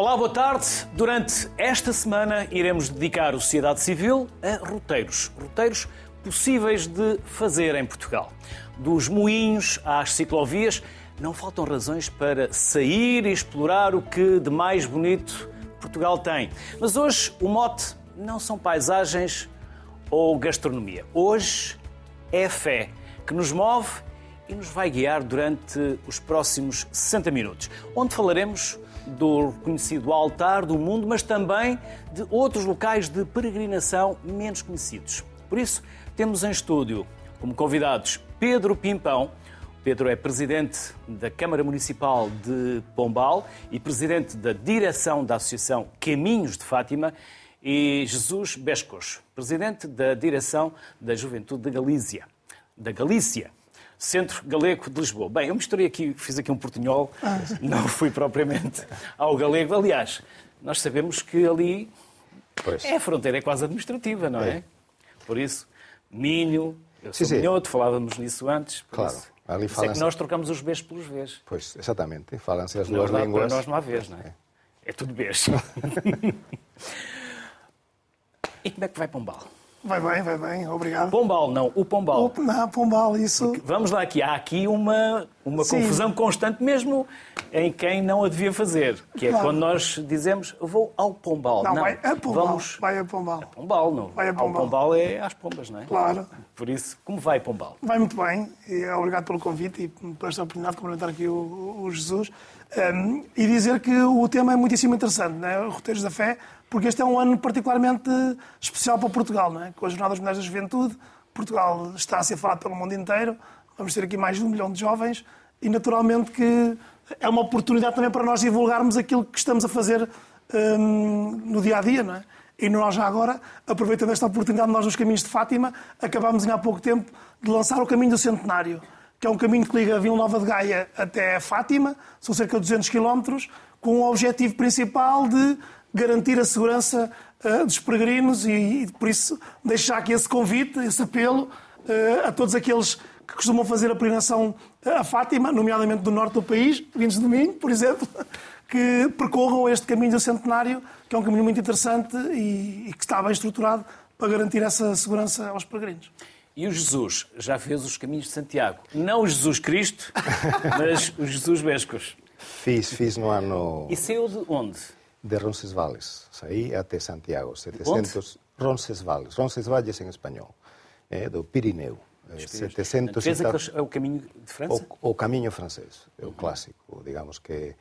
Olá, boa tarde. Durante esta semana iremos dedicar o Sociedade Civil a roteiros. Roteiros possíveis de fazer em Portugal. Dos moinhos às ciclovias, não faltam razões para sair e explorar o que de mais bonito Portugal tem. Mas hoje o mote não são paisagens ou gastronomia. Hoje é a fé que nos move e nos vai guiar durante os próximos 60 minutos, onde falaremos do conhecido altar do mundo, mas também de outros locais de peregrinação menos conhecidos. Por isso, temos em estúdio como convidados Pedro Pimpão. Pedro é presidente da Câmara Municipal de Pombal e presidente da direção da Associação Caminhos de Fátima. E Jesus Bescos, presidente da direção da Juventude da Galícia. Da Galícia. Centro Galego de Lisboa. Bem, eu misturei aqui, fiz aqui um portunhol, ah. não fui propriamente ao galego. Aliás, nós sabemos que ali pois. é a fronteira, é quase administrativa, não é? é? Por isso, Minho, eu sou sim, minhoto, falávamos nisso antes. Claro. Isso, ali é que nós trocamos os Bs pelos Vs. Pois, exatamente. Falam-se as duas línguas. Para nós não há Vs, não é? É, é tudo Bs. e como é que vai Pombal? Vai bem, vai bem, obrigado. Pombal, não, o Pombal. O, não, Pombal, isso. Porque vamos lá aqui, há aqui uma, uma confusão constante mesmo em quem não a devia fazer, que é claro. quando nós dizemos vou ao Pombal. Não, não vai a Pombal. Vamos... Vai a Pombal. A Pombal, não. Vai a Pombal. Ao Pombal é às pombas, não é? Claro. Por isso, como vai Pombal? Vai muito bem, e obrigado pelo convite e por esta oportunidade de cumprimentar aqui o, o Jesus. Um, e dizer que o tema é muitíssimo interessante, né? Roteiros da Fé, porque este é um ano particularmente especial para Portugal, não é? com as Jornadas Mundiais da Juventude. Portugal está a ser falado pelo mundo inteiro, vamos ter aqui mais de um milhão de jovens e, naturalmente, que é uma oportunidade também para nós divulgarmos aquilo que estamos a fazer hum, no dia a dia, não é? E nós já agora, aproveitando esta oportunidade, nós nos Caminhos de Fátima, acabámos há pouco tempo de lançar o Caminho do Centenário, que é um caminho que liga Vila Nova de Gaia até Fátima, são cerca de 200 quilómetros, com o objetivo principal de garantir a segurança uh, dos peregrinos e, e, por isso, deixar aqui esse convite, esse apelo uh, a todos aqueles que costumam fazer a peregrinação a Fátima, nomeadamente do norte do país, vindos de domingo, por exemplo, que percorram este caminho do centenário, que é um caminho muito interessante e, e que está bem estruturado para garantir essa segurança aos peregrinos. E o Jesus já fez os caminhos de Santiago. Não o Jesus Cristo, mas o Jesus Vescos. Fiz, fiz no ano... E saiu de onde? de Roncesvalles. Saí até Santiago, 700 Roncesvalles. Roncesvalles em espanhol, é, do Pirineu. É, 700 e tal... é o caminho de França? O, o caminho francês, é o clássico, digamos que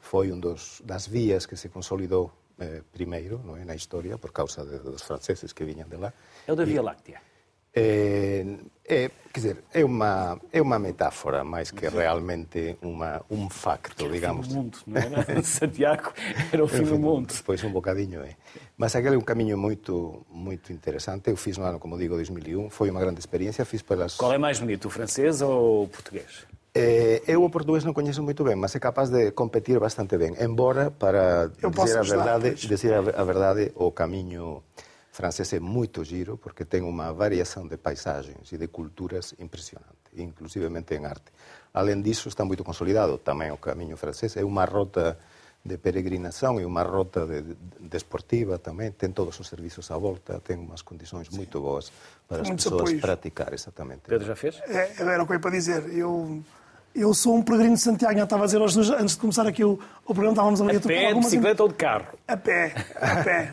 foi um dos das vias que se consolidou eh, primeiro não é, na história por causa de, dos franceses que vinham de lá. É o da Via Láctea? É, é, quer dizer, é uma, é uma metáfora mais que realmente uma, um facto, digamos. O fim do mundo, não era? Santiago era o fim do mundo. Pois um bocadinho é. Mas aquele é um caminho muito, muito interessante. Eu fiz no ano, como digo, 2001. Foi uma grande experiência. Fiz pelas... Qual é mais bonito, o francês ou o português? É, eu o português não conheço muito bem, mas é capaz de competir bastante bem. Embora, para dizer a, verdade, dizer a verdade, o caminho francês é muito giro porque tem uma variação de paisagens e de culturas impressionante, inclusivamente em arte. Além disso, está muito consolidado também o caminho francês. É uma rota de peregrinação e uma rota de, de, desportiva também. Tem todos os serviços à volta, tem umas condições Sim. muito boas para as pessoas apoios. praticar, exatamente. Pedro já fez? É, era o que eu ia para dizer. Eu eu sou um peregrino de Santiago, já estava a dizer aos dois, antes de começar aqui o, o programa, estávamos ali a, a pé, de bicicleta ou de carro? A pé, a pé.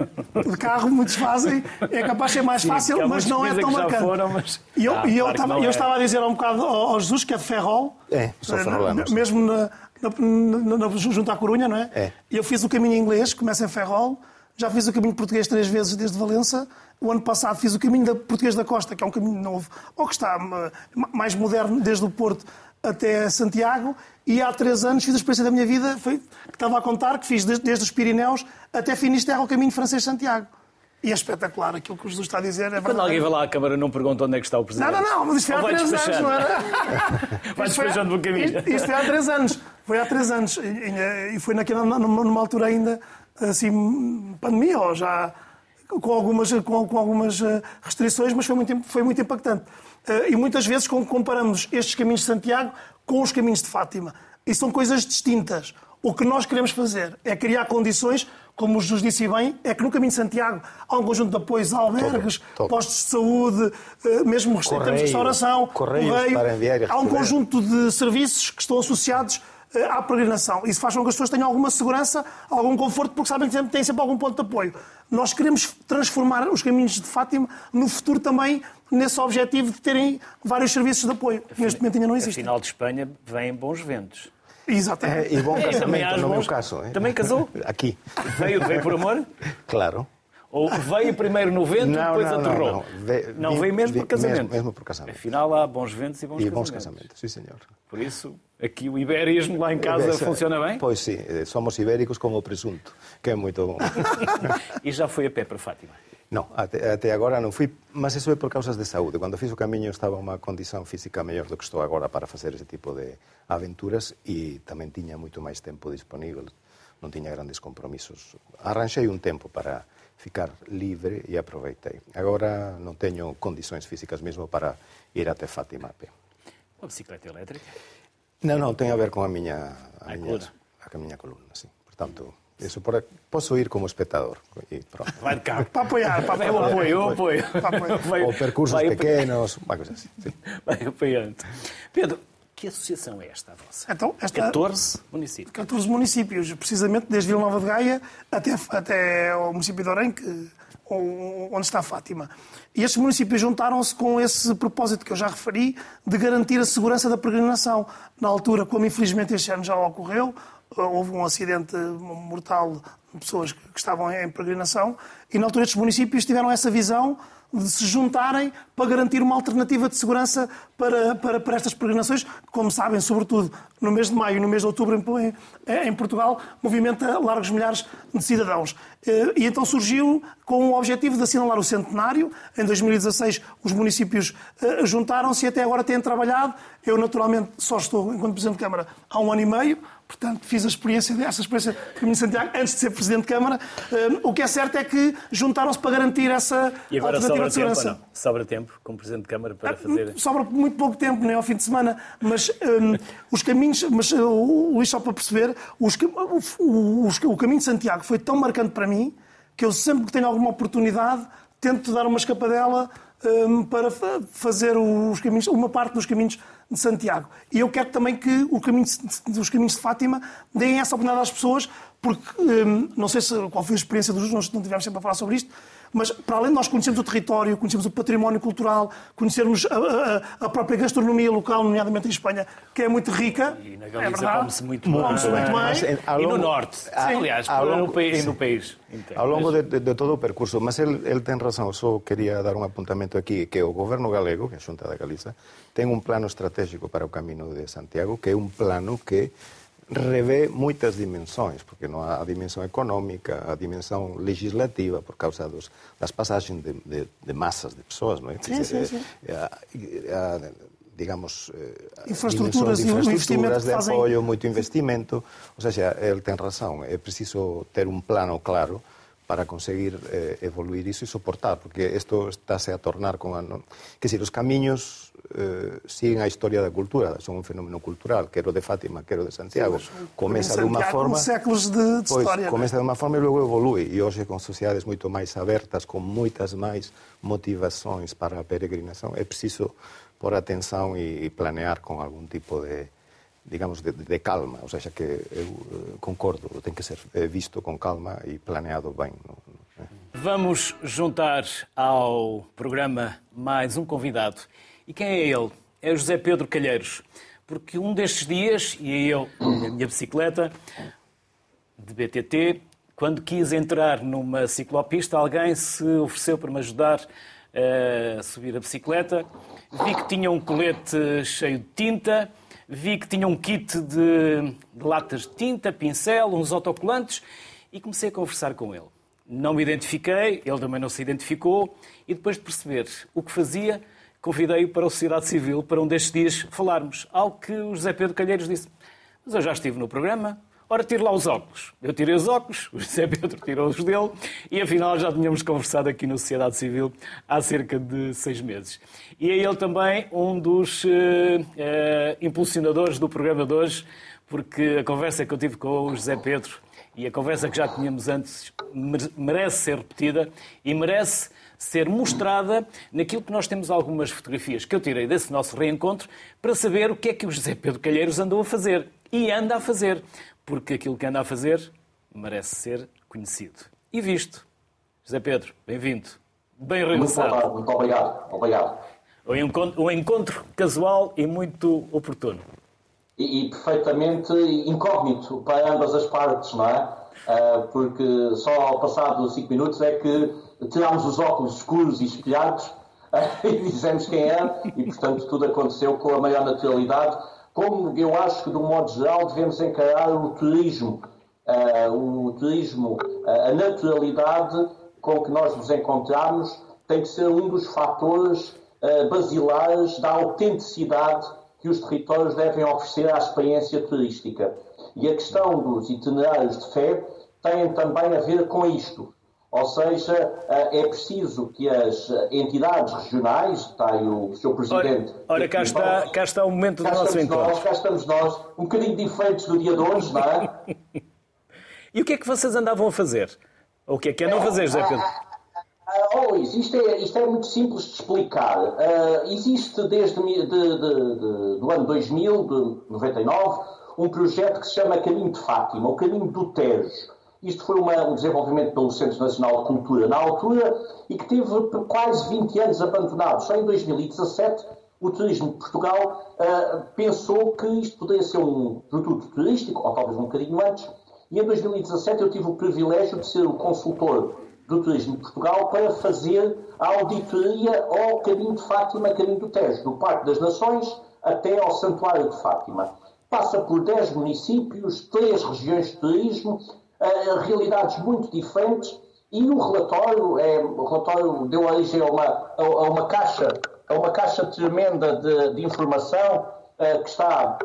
De carro muitos fazem, é capaz de ser mais Sim, fácil, mas não é tão bacana. Foram, mas... E eu, ah, e eu, claro estava, eu é. estava a dizer um bocado ao, Jesus que é de Ferrol. É, sou ferrolano. Mesmo na, na, na, junto à Corunha, não é? É. Eu fiz o caminho inglês, começa em Ferrol, já fiz o caminho português três vezes desde Valença. O ano passado fiz o caminho da português da Costa, que é um caminho novo, ou que está eh, mais moderno, desde o Porto até Santiago e há três anos fiz a experiência da minha vida, foi, que estava a contar, que fiz desde, desde os Pirineus até Finisterre, o caminho francês-Santiago. E é espetacular aquilo que o Jesus está a dizer. É Quando alguém vai lá à Câmara não pergunta onde é que está o Presidente. Não, não, não, mas isto foi há três anos, não era? vai despejando pelo caminho. Isto, isto foi há três anos. Foi há três anos. E, e foi naquela, numa altura ainda, assim, pandemia, ou já com algumas, com, com algumas eh, restrições, mas foi muito, foi muito impactante. Eh, e muitas vezes comparamos estes caminhos de Santiago com os caminhos de Fátima. E são coisas distintas. O que nós queremos fazer é criar condições, como Jesus disse bem, é que no Caminho de Santiago há um conjunto de apoios, albergues, todo, todo. postos de saúde, eh, mesmo Correio, temos restauração, correio, correio há um conjunto de serviços que estão associados à peregrinação. Isso faz com que as pessoas tenham alguma segurança, algum conforto, porque sabem que têm sempre algum ponto de apoio. Nós queremos transformar os caminhos de Fátima no futuro também nesse objetivo de terem vários serviços de apoio. Neste momento ainda não existe. A final de Espanha vem bons ventos. Exatamente. É, e bom casamento, no meu caso. É? Também casou? Aqui. Veio, veio por amor? Claro. Ou veio primeiro no vento não, e depois não, aterrou? Não, não. Ve, não veio mesmo por casamento? Mesmo, mesmo, por casamento. Afinal, há bons ventos e bons e casamentos. E bons casamentos, sim senhor. Por isso, aqui o iberismo lá em casa Essa, funciona bem? Pois sim, eh, somos ibéricos como o presunto, que é muito bom. e já foi a pé para Fátima? Não, até, até, agora não fui, mas isso é por causas de saúde. Quando fiz o caminho estava uma condição física melhor do que estou agora para fazer esse tipo de aventuras e também tinha muito mais tempo disponível, não tinha grandes compromissos. Arranjei um tempo para ficar livre e aproveitei. Agora não tenho condições físicas mesmo para ir até Fátima a pé. Uma bicicleta elétrica? Não, não, tem a ver com a minha, a, a minha, coluna. a minha coluna, sim. Portanto, isso por, posso ir como espectador e pronto. Vai de carro. Para apoiar, para apoiar. Eu apoio, eu apoio. Vai, Ou percursos vai, pequenos, uma coisa assim. Sim. Vai apoiando. Pedro, que associação é esta a vossa? Então, esta... 14 municípios. 14 municípios, precisamente desde Vila Nova de Gaia até, até o município de Orem, que, onde está Fátima. E estes municípios juntaram-se com esse propósito que eu já referi, de garantir a segurança da peregrinação. Na altura, como infelizmente este ano já ocorreu, houve um acidente mortal de pessoas que estavam em peregrinação, e na altura estes municípios tiveram essa visão de se juntarem para garantir uma alternativa de segurança para, para, para estas peregrinações, como sabem, sobretudo no mês de maio e no mês de outubro em, em Portugal, movimenta largos milhares de cidadãos. Eh, e então surgiu com o objetivo de assinalar o centenário. Em 2016, os municípios eh, juntaram-se e até agora têm trabalhado. Eu, naturalmente, só estou, enquanto Presidente de Câmara, há um ano e meio. Portanto, fiz a experiência, essa experiência do Caminho de Santiago antes de ser Presidente de Câmara. Um, o que é certo é que juntaram-se para garantir essa e agora alternativa sobra de segurança. Tempo, sobra tempo, como Presidente de Câmara, para ah, fazer... Sobra muito pouco tempo, nem ao fim de semana, mas um, os caminhos... Mas, uh, o Luís, só para perceber, os, o, o, o Caminho de Santiago foi tão marcante para mim que eu sempre que tenho alguma oportunidade tento dar uma escapadela um, para fazer os caminhos, uma parte dos caminhos de Santiago. E eu quero também que o caminho os caminhos de Fátima deem essa oportunidade às pessoas, porque um, não sei se, qual foi a experiência dos nós não tivemos sempre a falar sobre isto, mas para além de nós conhecermos o território, conhecermos o património cultural, conhecermos a, a, a própria gastronomia local, nomeadamente em Espanha, que é muito rica. E na Galiza é come-se muito, come muito bem. E no norte, sim, aliás, ao longo, no, país, no país inteiro. Ao longo de, de, todo o percurso, mas ele, ele tem razão, eu só queria dar um apontamento aqui, que o governo galego, que é a Xunta da Galiza, tem um plano estratégico para o caminho de Santiago, que é um plano que revê muitas dimensões, porque não há a dimensão económica, a dimensão legislativa, por causa dos, das passagens de, de, de, massas de pessoas, não é? Sim, sim, sim. A, a, digamos, infraestruturas, de infraestruturas de apoio, muito investimento. Ou seja, ele tem razão, é preciso ter um plano claro para conseguir eh, evoluir isso e soportar, porque isto está-se a tornar como... No... Quer dizer, os caminhos eh, siguen a historia da cultura, son un fenómeno cultural, quero de Fátima, quero de Santiago. Comeza de unha forma... séculos de, de pois, historia. Comeza de unha forma e logo evolui, e hoxe con sociedades moito máis abertas, con moitas máis motivações para a peregrinación, é preciso por atenção e, e planear con algún tipo de digamos, de, de calma, ou seja, que eu eh, concordo, tem que ser eh, visto com calma e planeado bem. Vamos juntar ao programa mais um convidado. E quem é ele? É o José Pedro Calheiros. Porque um destes dias, e eu, na minha bicicleta de BTT, quando quis entrar numa ciclopista, alguém se ofereceu para me ajudar a subir a bicicleta. Vi que tinha um colete cheio de tinta vi que tinha um kit de, de latas de tinta, pincel, uns autocolantes e comecei a conversar com ele. Não me identifiquei, ele também não se identificou e depois de perceber o que fazia, convidei-o para a sociedade civil para um destes dias falarmos. Algo que o José Pedro Calheiros disse. Mas eu já estive no programa, Ora, tire lá os óculos. Eu tirei os óculos, o José Pedro tirou os dele e afinal já tínhamos conversado aqui na Sociedade Civil há cerca de seis meses. E é ele também um dos uh, uh, impulsionadores do programa de hoje, porque a conversa que eu tive com o José Pedro e a conversa que já tínhamos antes merece ser repetida e merece ser mostrada naquilo que nós temos algumas fotografias que eu tirei desse nosso reencontro para saber o que é que o José Pedro Calheiros andou a fazer. E anda a fazer, porque aquilo que anda a fazer merece ser conhecido e visto. José Pedro, bem-vindo. Bem regressado. Muito, muito obrigado. Obrigado. Um encontro, um encontro casual e muito oportuno. E, e, perfeitamente incógnito para ambas as partes, não é? Uh, porque só ao passado cinco minutos é que tirámos os óculos escuros e espelhados e dizemos quem era, e portanto tudo aconteceu com a maior naturalidade. Como eu acho que, de um modo geral, devemos encarar o turismo, uh, o turismo, a naturalidade com que nós nos encontramos, tem que ser um dos fatores basilares da autenticidade que os territórios devem oferecer à experiência turística. E a questão dos itinerários de fé tem também a ver com isto. Ou seja, eh, é preciso que as entidades regionais, está aí o Sr. Presidente. Ora cá, está, cá está o momento do nosso encontro. Nós, cá estamos nós, um bocadinho diferentes do dia de hoje, não é? e o que é que vocês andavam a fazer? Ou o que é que é não fazer, José Pedro? Oh, Luís, isto é, isto é muito simples de explicar. Uh, existe desde de, de, de, do ano 2000, de 99, um projeto que se chama Caminho de Fátima, o Caminho do Tejo. Isto foi uma, um desenvolvimento pelo Centro Nacional de Cultura na altura e que teve quase 20 anos abandonado. Só em 2017 o Turismo de Portugal uh, pensou que isto poderia ser um produto turístico, ou talvez um bocadinho antes, e em 2017 eu tive o privilégio de ser o consultor do Turismo de Portugal para fazer a auditoria ao Caminho de Fátima, Caminho do Tejo, do Parque das Nações até ao Santuário de Fátima. Passa por 10 municípios, 3 regiões de turismo, uh, realidades muito diferentes e o relatório, é, o relatório deu origem a uma, a, uma, caixa, a uma caixa tremenda de, de informação uh, que, está,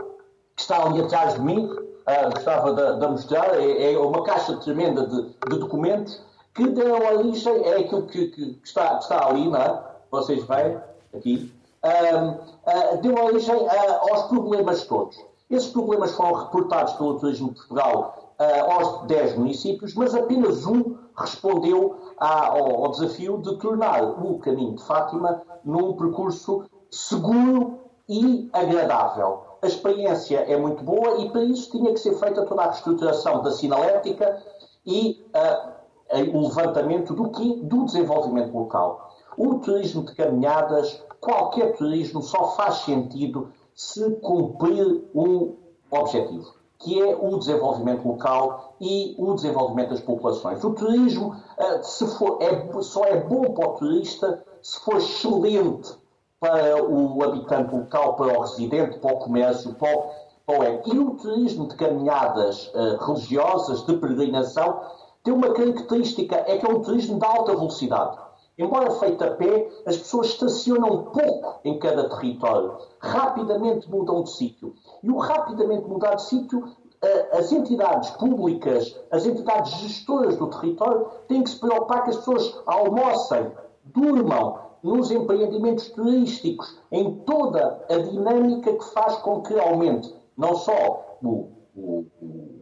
que está ali atrás de mim, uh, gostava de, de mostrar, é, é, uma caixa tremenda de, de documentos que deu origem, é aquilo que, que, que, está, que está ali, não é? Vocês veem aqui. Uh, deu origem uh, aos problemas todos. Esses problemas foram reportados pelo Turismo de Portugal uh, aos 10 municípios, mas apenas um respondeu ao, ao, desafio de tornar o caminho de Fátima num percurso seguro e agradável. A experiência é muito boa e para isso tinha que ser feita toda a reestruturação da sinalética e uh, o levantamento do que do desenvolvimento local. O turismo de caminhadas, qualquer turismo, só faz sentido se cumprir um objetivo, que é o desenvolvimento local e o desenvolvimento das populações. O turismo eh, se for, é, só é bom para o turista se for excelente para o habitante local, para o residente, para o comércio, para o, para o... E o turismo de caminhadas uh, religiosas, de peregrinação, tem uma característica, é que é um turismo de alta velocidade. Embora feito a pé, as pessoas estacionam pouco em cada território. Rapidamente mudam de sítio. E o rapidamente mudar de sítio, as entidades públicas, as entidades gestoras do território, têm que se preocupar que as pessoas almocem, durmam nos empreendimentos turísticos, em toda a dinâmica que faz com que aumente não só o, o, o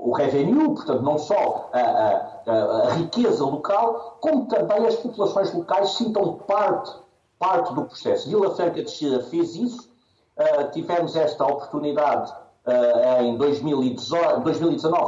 o revenue, portanto, não só a, a, a, riqueza local, como também as populações locais sintam parte, parte do processo. Vila Franca de Xira fez isso, uh, tivemos esta oportunidade uh, em 2019,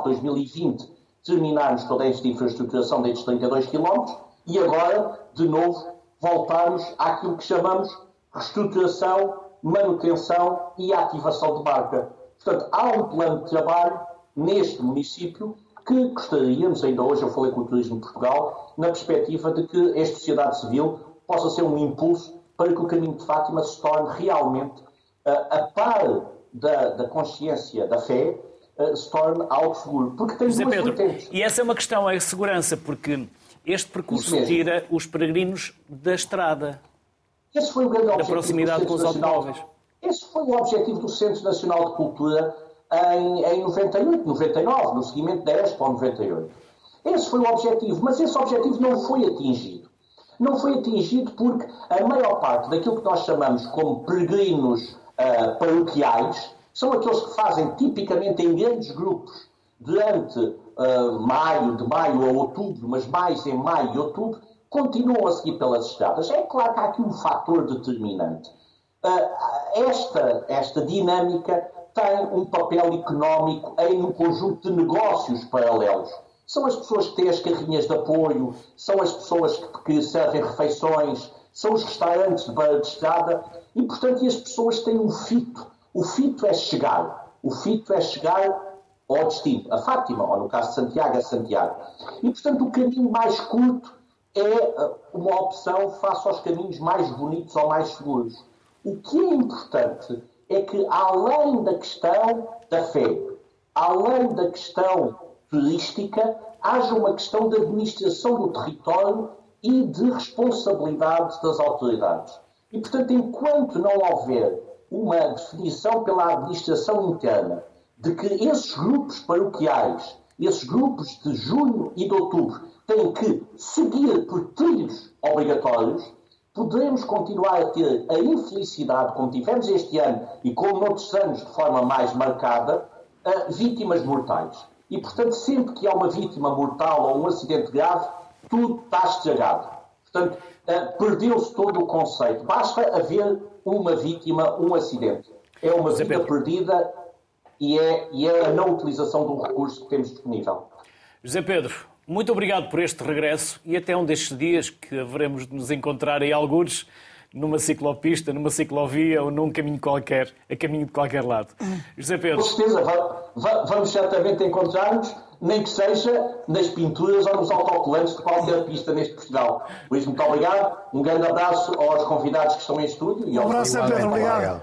2020, terminarmos toda esta infraestruturação destes 32 km e agora, de novo, voltamos àquilo que chamamos reestruturação, manutenção e ativação de marca. Portanto, há um plano de trabalho neste município que gostaríamos, ainda hoje eu falei com o Turismo de Portugal, na perspectiva de que esta sociedade civil possa ser um impulso para que o caminho de Fátima se torne realmente, a par da, da, consciência da fé, uh, se torne algo seguro. Porque tem José Pedro, e essa é uma questão, é a segurança, porque este percurso tira os peregrinos da estrada. Esse foi o grande da proximidade com os automóveis. Esse foi o objetivo do Centro Nacional de Cultura em, em 98, 99, no seguimento da Expo 98. Esse foi o objetivo, mas esse objetivo não foi atingido. Não foi atingido porque a maior parte daquilo que nós chamamos como peregrinos uh, paroquiais são aqueles que fazem tipicamente em grandes grupos durante uh, maio, de maio a outubro, mas mais em maio e outubro, continuam a seguir pelas estradas. É claro que há aqui um fator determinante. Uh, esta, esta dinâmica tem um papel económico em um conjunto de negócios paralelos. São as pessoas que têm as carrinhas de apoio, são as pessoas que, que servem refeições, são os restaurantes de beira de estrada e, portanto, as pessoas têm um fito. O fito é chegar. O fito é chegar ao destino, a Fátima, ou no caso de Santiago, a Santiago. E, portanto, o caminho mais curto é uh, uma opção face aos caminhos mais bonitos ou mais seguros. O que é importante é que, além da questão da fé, além da questão turística, haja uma questão de administração do território e de responsabilidade das autoridades. E, portanto, enquanto não houver uma definição pela administração interna de que esses grupos paroquiais, esses grupos de junho e de outubro, têm que seguir por trilhos obrigatórios, poderemos continuar a ter a infelicidade, como tivemos este ano e como noutros anos de forma mais marcada, vítimas mortais. E, portanto, sempre que há uma vítima mortal ou um acidente grave, tudo está estragado. Portanto, perdeu-se todo o conceito. Basta haver uma vítima, um acidente. É uma vida perdida e é, e é a não utilização de um recurso que temos disponível. José Pedro, muito obrigado por este regresso e até um destes dias que haveremos de nos encontrar em alguns numa ciclopista, numa ciclovia ou num caminho qualquer, a caminho de qualquer lado. José Pedro. Com certeza, vamos certamente encontrar-nos, nem que seja nas pinturas ou nos autocolantes de qualquer pista neste Portugal. Luís, muito obrigado, um grande abraço aos convidados que estão em estúdio. E um abraço, Pedro, obrigado.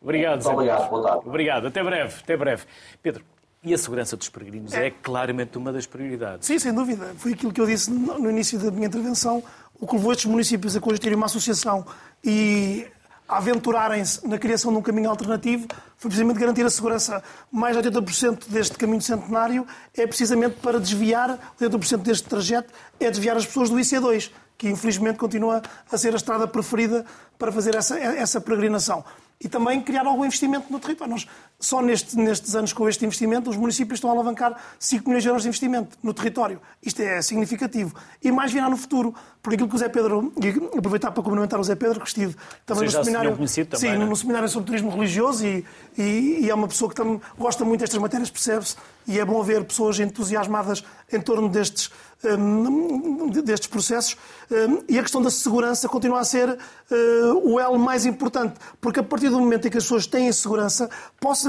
Obrigado, Muito obrigado, boa tarde. Obrigado, até breve, até breve. Pedro, e a segurança dos peregrinos é, é claramente uma das prioridades. Sim, sem dúvida. Foi aquilo que eu disse no início da minha intervenção. O que levou estes municípios a constituírem uma associação e aventurarem-se na criação de um caminho alternativo foi precisamente garantir a segurança. Mais de 80% deste caminho centenário é precisamente para desviar, 80% deste trajeto é desviar as pessoas do IC2, que infelizmente continua a ser a estrada preferida para fazer essa, essa peregrinação e também criar algum investimento no território. Nós, só neste, nestes anos com este investimento, os municípios estão a alavancar 5 milhões de euros de investimento no território. Isto é significativo. E mais virá no futuro, porque aquilo que o Zé Pedro, e aproveitar para complementar o Zé Pedro, que estive também no seminário, também, sim, né? no seminário sobre turismo religioso e, e, e, é uma pessoa que também gosta muito destas matérias, percebe-se, e é bom ver pessoas entusiasmadas em torno destes, um, destes processos. Um, e a questão da segurança continua a ser uh, o elo mais importante, porque a partir do momento em que as pessoas têm segurança,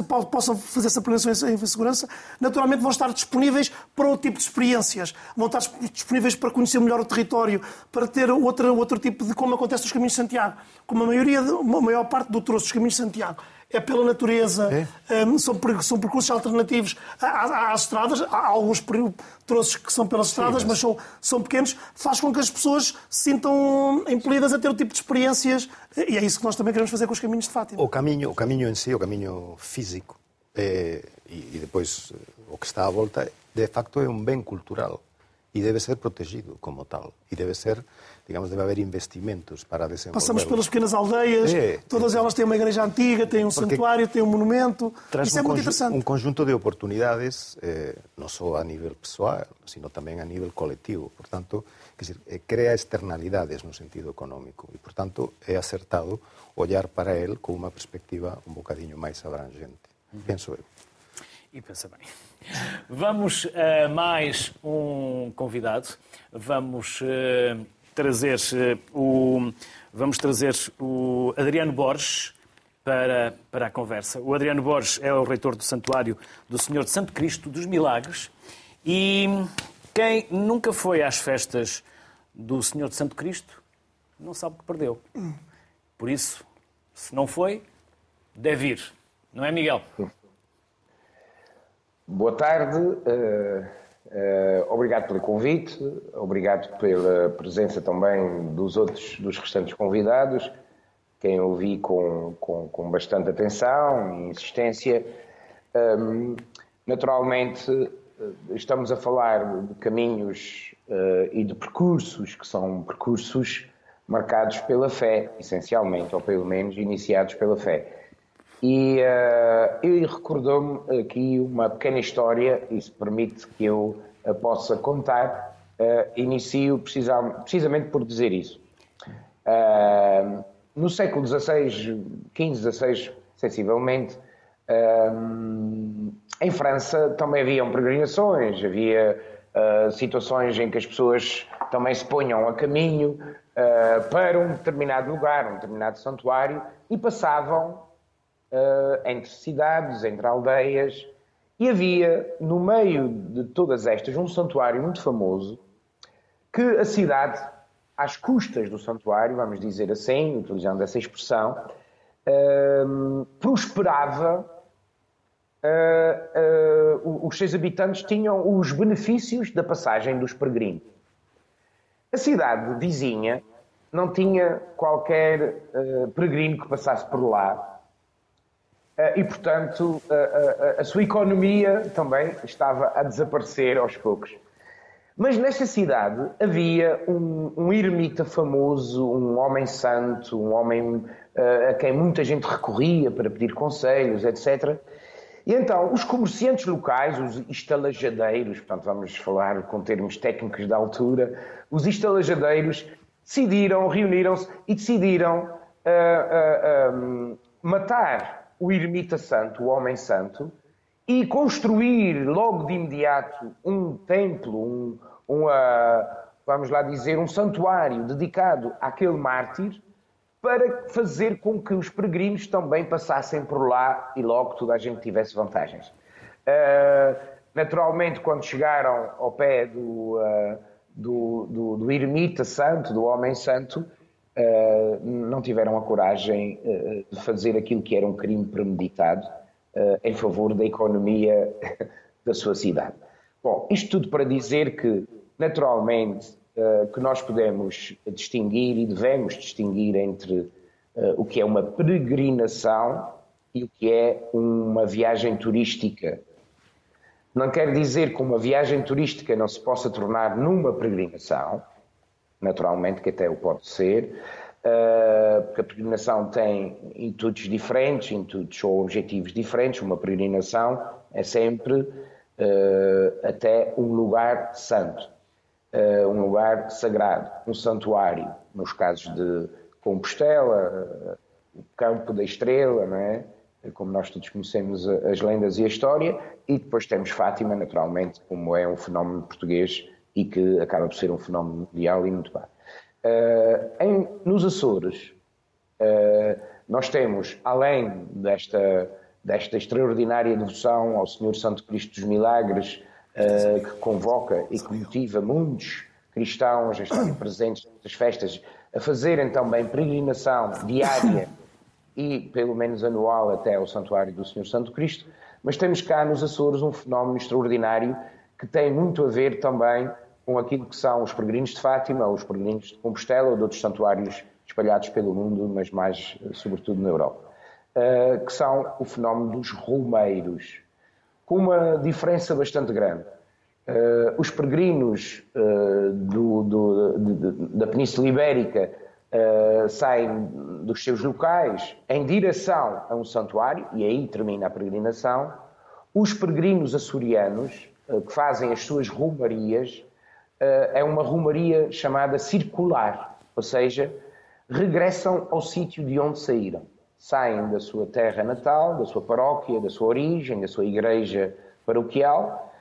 possam, possam fazer essa prevenção em segurança, naturalmente vão estar disponíveis para outro tipo de experiências, vão estar disponíveis para conhecer melhor o território, para ter outro, outro tipo de como acontece nos caminhos de Santiago. Como a maioria, a maior parte do troço dos caminhos de Santiago é pela natureza, é? Um, são, são percursos alternativos. Às estradas, há alguns troços que são pelas estradas, Sim, mas... mas são, são pequenos, faz com que as pessoas se sintam impelidas a ter o tipo de experiências, e é isso que nós também queremos fazer com os caminhos de Fátima. O caminho, o caminho em si, o caminho físico, é, e, e depois o que está à volta, de facto é um bem cultural e deve ser protegido como tal, e deve ser digamos, deve haver investimentos para desenvolver. Passamos pelas pequenas aldeias, é, todas elas têm uma igreja antiga, têm um santuário, têm um monumento. Isso é muito interessante. Um conjunto de oportunidades, eh, não só a nível pessoal, sino também a nível coletivo. Portanto, dizer, eh, crea externalidades no sentido económico e, portanto, é acertado olhar para ele com uma perspectiva um bocadinho mais abrangente. Uhum. Penso eu. E pensa bem. Vamos a mais um convidado. Vamos uh, trazer uh, o, vamos trazer o Adriano Borges para, para a conversa. O Adriano Borges é o reitor do Santuário do Senhor de Santo Cristo dos Milagres e quem nunca foi às festas do Senhor de Santo Cristo não sabe que perdeu. Por isso, se não foi, deve ir. Não é, Miguel? Boa tarde. Uh... Uh, obrigado pelo convite, obrigado pela presença também dos outros, dos restantes convidados, quem ouvi com, com, com bastante atenção e insistência. Um, naturalmente, eh, estamos a falar de caminhos e de percursos que são percursos marcados pela fé, essencialmente, ou pelo menos iniciados pela fé. E, uh, e recordou-me aqui uma pequena história, e se permite que eu a possa contar, uh, inicio precisamente por dizer isso. Uh, no século XVI, XV, XVI, sensivelmente, uh, em França também haviam peregrinações, havia situações em que as pessoas também se ponham a caminho para um determinado lugar, um determinado santuário, e passavam entre cidades, entre aldeias, e havia, no meio de todas estas, um santuário muito famoso que a cidade, às custas do santuário, vamos dizer assim, utilizando essa expressão, uh, prosperava. Uh, uh, os seus habitantes tinham os benefícios da passagem dos peregrinos. A cidade vizinha não tinha qualquer peregrino que passasse por lá e, portanto, a, a, a, sua economia também estava a desaparecer aos poucos. Mas nesta cidade havia um, um ermita famoso, um homem santo, um homem uh, a quem muita gente recorria para pedir conselhos, etc. E então os comerciantes locais, os estalajadeiros, portanto vamos falar com termos técnicos da altura, os estalajadeiros decidiram, reuniram-se e decidiram uh, uh, matar o ermita santo, o homem santo, e construir logo de imediato um templo, um, uh, vamos lá dizer, um santuário dedicado àquele mártir, para fazer com que os peregrinos também passassem por lá e logo toda a gente tivesse vantagens. Uh, naturalmente, quando chegaram ao pé do, uh, do, do, do ermita santo, do homem santo, uh, não tiveram a coragem uh, de fazer aquilo que era um crime premeditado uh, em favor da economia da sua cidade. Bom, isto tudo para dizer que, naturalmente, que nós podemos distinguir e devemos distinguir entre o que é uma peregrinação e o que é uma viagem turística. Não quer dizer que uma viagem turística não se possa tornar numa peregrinação, naturalmente que até o pode ser, uh, porque a peregrinação tem intuitos diferentes, intuitos ou objetivos diferentes. Uma peregrinação é sempre uh, até um lugar santo, uh, um lugar sagrado, um santuário, nos casos de Compostela, o Campo da Estrela, não é? como nós todos conhecemos as lendas e a história, e depois temos Fátima, naturalmente, como é um fenómeno português e que acaba por ser um fenómeno mundial e muito bem. Uh, em, nos Açores, uh, nós temos, além desta, desta extraordinária devoção ao Senhor Santo Cristo dos Milagres, uh, que convoca e que motiva muitos cristãos a estarem presentes nestas festas, a fazerem também peregrinação diária e pelo menos anual até ao Santuário do Senhor Santo Cristo, mas temos cá nos Açores um fenómeno extraordinário que tem muito a ver também com aquilo que são os peregrinos de Fátima, os peregrinos de Compostela ou de outros santuários espalhados pelo mundo, mas mais eh, sobretudo na Europa, uh, que são o fenómeno dos romeiros, com uma diferença bastante grande. Uh, os peregrinos do, do, da Península Ibérica saem dos seus locais em direção a um santuário, e aí termina a peregrinação. Os peregrinos açorianos, que fazem as suas romarias, eh, é uma rumaria chamada circular, ou seja, regressam ao sítio de onde saíram. Saem da sua terra natal, da sua paróquia, da sua origem, da sua igreja paroquial,